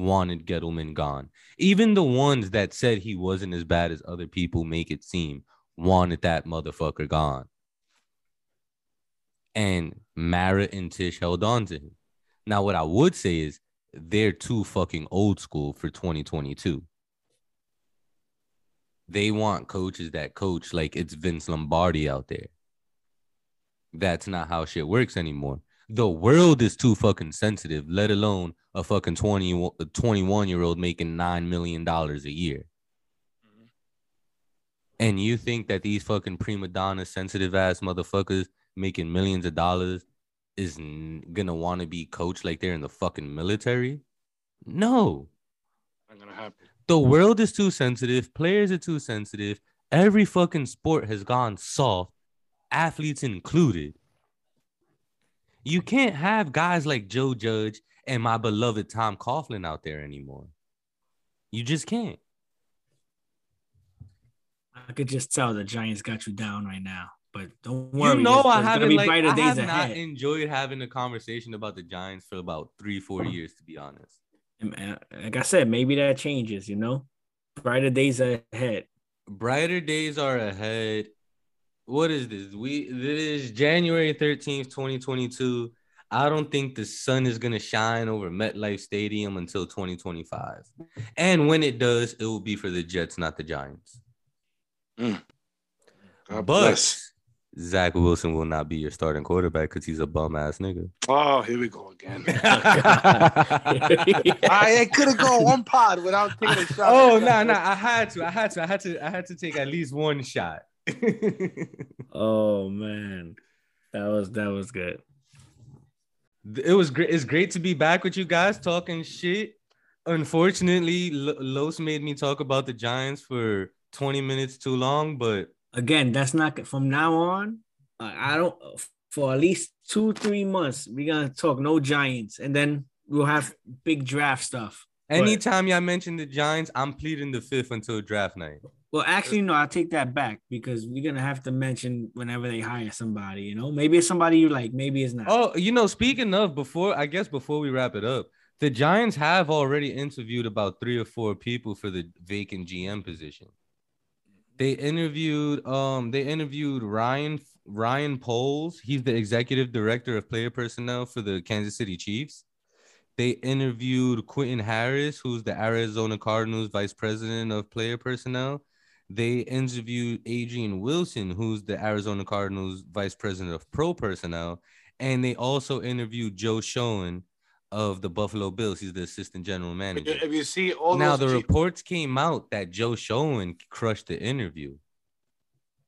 wanted Gettleman gone. Even the ones that said he wasn't as bad as other people make it seem wanted that motherfucker gone. And Mara and Tisch held on to him. Now, what I would say is they're too fucking old school for 2022. They want coaches that coach like it's Vince Lombardi out there. That's not how shit works anymore. The world is too fucking sensitive, let alone a fucking 20, 21 year old making $9 million a year. Mm-hmm. And you think that these fucking prima donna sensitive ass motherfuckers making millions of dollars is gonna want to be coached like they're in the fucking military? No. Not gonna happen. The world is too sensitive. Players are too sensitive. Every fucking sport has gone soft, athletes included. You can't have guys like Joe Judge and my beloved Tom Coughlin out there anymore. You just can't. I could just tell the Giants got you down right now. But don't worry. You know, I haven't like, I have ahead. not enjoyed having a conversation about the Giants for about three, four years, to be honest. Uh, like I said, maybe that changes. You know, brighter days ahead. Brighter days are ahead. What is this? We this is January thirteenth, twenty twenty two. I don't think the sun is gonna shine over MetLife Stadium until 2025. And when it does, it will be for the Jets, not the Giants. Mm. but bless. Zach Wilson will not be your starting quarterback because he's a bum ass nigga. Oh, here we go again. (laughs) I could have gone one pod without taking a shot. Oh no, no, nah, nah, I had to, I had to, I had to, I had to take at least one shot. (laughs) oh man, that was that was good. It was great. It's great to be back with you guys talking shit. Unfortunately, L- Los made me talk about the Giants for 20 minutes too long, but again, that's not from now on. I don't for at least two, three months. We're gonna talk no Giants, and then we'll have big draft stuff. Anytime y'all mention the Giants, I'm pleading the fifth until draft night. Well, actually, no, I'll take that back because we're gonna have to mention whenever they hire somebody. You know, maybe it's somebody you like, maybe it's not. Oh, you know, speaking of before, I guess before we wrap it up, the Giants have already interviewed about three or four people for the vacant GM position they interviewed um they interviewed Ryan Ryan Poles. He's the executive director of player personnel for the Kansas City Chiefs. They interviewed Quentin Harris, who's the Arizona Cardinals vice president of player personnel. They interviewed Adrian Wilson, who's the Arizona Cardinals vice president of pro personnel. And they also interviewed Joe Schoen, of the Buffalo Bills. He's the assistant general manager. If you see all now, the reports came out that Joe Schoen crushed the interview.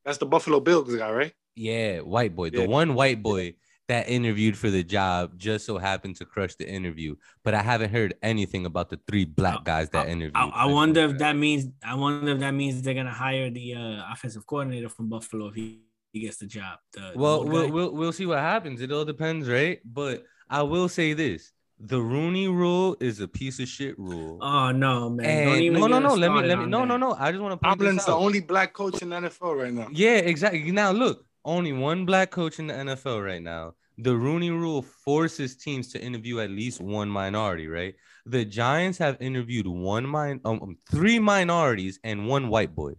That's the Buffalo Bills guy, right? Yeah, white boy, yeah. the one white boy. That interviewed for the job just so happened to crush the interview. But I haven't heard anything about the three black guys that I, interviewed. I, I wonder if that means I wonder if that means they're gonna hire the uh, offensive coordinator from Buffalo if he, he gets the job. The, well, the we'll, we'll we'll see what happens. It all depends, right? But I will say this the Rooney rule is a piece of shit rule. Oh no, man! no, no, no. Let me, let me. No, that. no, no. I just want to. Tomlin's the only black coach in NFL right now. Yeah, exactly. Now look, only one black coach in the NFL right now. The Rooney Rule forces teams to interview at least one minority, right? The Giants have interviewed one min, um, um three minorities and one white boy.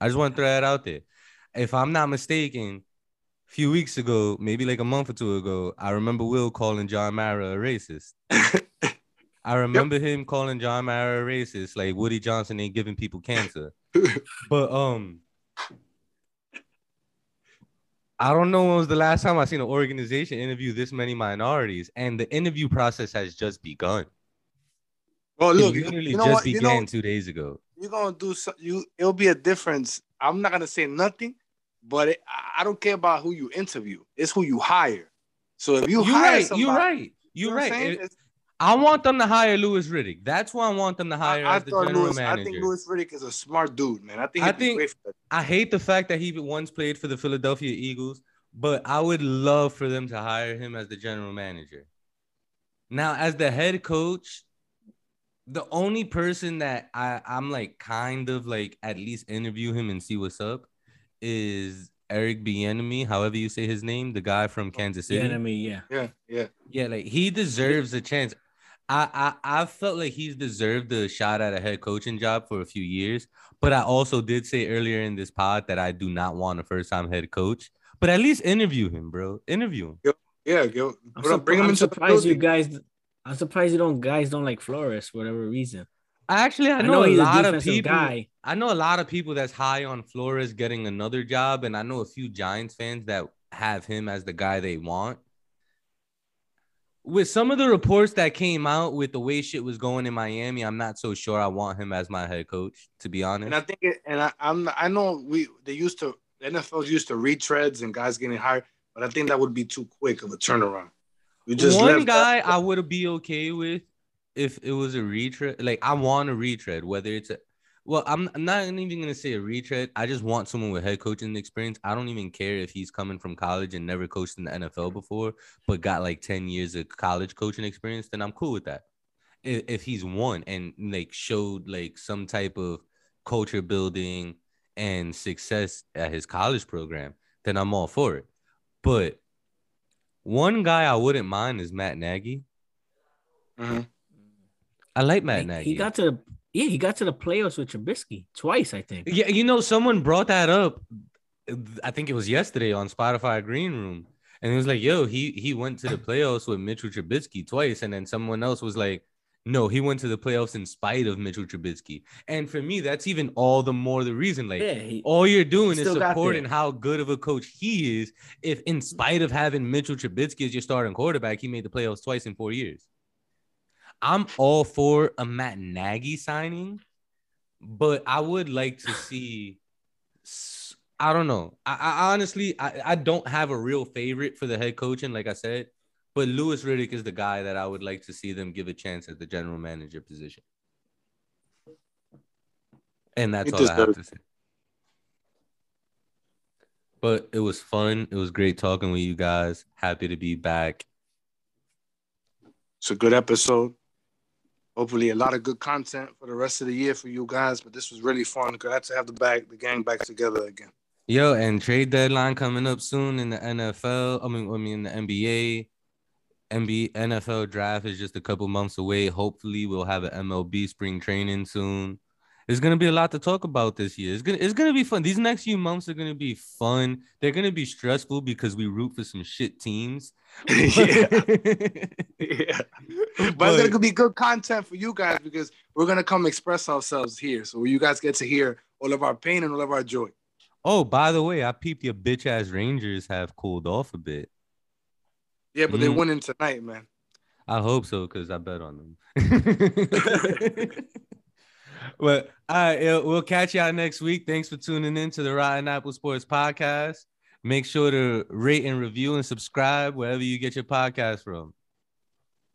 I just want to throw that out there. If I'm not mistaken, a few weeks ago, maybe like a month or two ago, I remember Will calling John Mara a racist. (laughs) I remember yep. him calling John Mara a racist, like Woody Johnson ain't giving people cancer. (laughs) but um, I don't know when was the last time I seen an organization interview this many minorities, and the interview process has just begun. Well, look, it literally you know just what? You began know, two days ago. you're gonna do so, you. It'll be a difference. I'm not gonna say nothing, but it, I- don't care about who you interview. It's who you hire. So if you You're hire right. somebody, You're right. you You're know right. It- I want them to hire Louis Riddick. That's why I want them to hire I, I as the general Louis. manager. I think Louis Riddick is a smart dude, man. I think I think- great for. I hate the fact that he once played for the Philadelphia Eagles, but I would love for them to hire him as the general manager. Now, as the head coach, the only person that I, I'm like kind of like at least interview him and see what's up is Eric Bieniemy, however you say his name, the guy from Kansas City. enemy, yeah. Yeah, yeah. Yeah, like he deserves a chance. I, I I felt like he's deserved a shot at a head coaching job for a few years, but I also did say earlier in this pod that I do not want a first time head coach. But at least interview him, bro. Interview him. Yeah, go I'm, bro, surp- bring him I'm surprised you guys. I'm surprised you don't guys don't like Flores for whatever reason. I actually I I know, know a he's a lot of people. guy. I know a lot of people that's high on Flores getting another job, and I know a few Giants fans that have him as the guy they want. With some of the reports that came out with the way shit was going in Miami, I'm not so sure I want him as my head coach, to be honest. And I think it, and I, I'm I know we they used to the NFL used to retreads and guys getting hired, but I think that would be too quick of a turnaround. You just one guy that- I would be okay with if it was a retread. Like I want a retread, whether it's a well, I'm, I'm not even gonna say a retread. I just want someone with head coaching experience. I don't even care if he's coming from college and never coached in the NFL before, but got like 10 years of college coaching experience, then I'm cool with that. If, if he's won and like showed like some type of culture building and success at his college program, then I'm all for it. But one guy I wouldn't mind is Matt Nagy. Mhm. I like Matt He, Nagy. he got to the yeah, he got to the playoffs with Trubisky twice, I think. yeah, you know, someone brought that up. I think it was yesterday on Spotify Green Room, and it was like, "Yo, he he went to the playoffs with Mitchell Trubisky twice," and then someone else was like, "No, he went to the playoffs in spite of Mitchell Trubisky." And for me, that's even all the more the reason. Like, Yeah, he, all you're doing is supporting how good of a coach he is. If, in spite of having Mitchell Trubisky as your starting quarterback, he made the playoffs twice in four years. I'm all for a Matt Nagy signing, but I would like to (sighs) see. I don't know. I, I honestly, I, I don't have a real favorite for the head coaching, like I said, but Louis Riddick is the guy that I would like to see them give a chance at the general manager position. And that's He all I have to say. But it was fun. It was great talking with you guys. Happy to be back. It's a good episode. Hopefully, a lot of good content for the rest of the year for you guys. But this was really fun. Glad to have the back, the gang back together again. Yo, and trade deadline coming up soon in the NFL. I mean, I mean the NBA. NBA NFL draft is just a couple months away. Hopefully, we'll have an MLB spring training soon. There's gonna be a lot to talk about this year. It's gonna it's gonna be fun. These next few months are gonna be fun. They're gonna be stressful because we root for some shit teams. (laughs) yeah, yeah. But, (laughs) But- it's gonna be good content for you guys because we're gonna come express ourselves here, so you guys get to hear all of our pain and all of our joy. Oh, by the way, I peeped your bitch ass Rangers have cooled off a bit. Yeah, but Mm. winning tonight, man. I hope so because I bet on them. (laughs) but all right, we'll catch y'all next week. Thanks for tuning in to the Rotten Apple Sports Podcast. Make sure to rate and review and subscribe wherever you get your podcast from.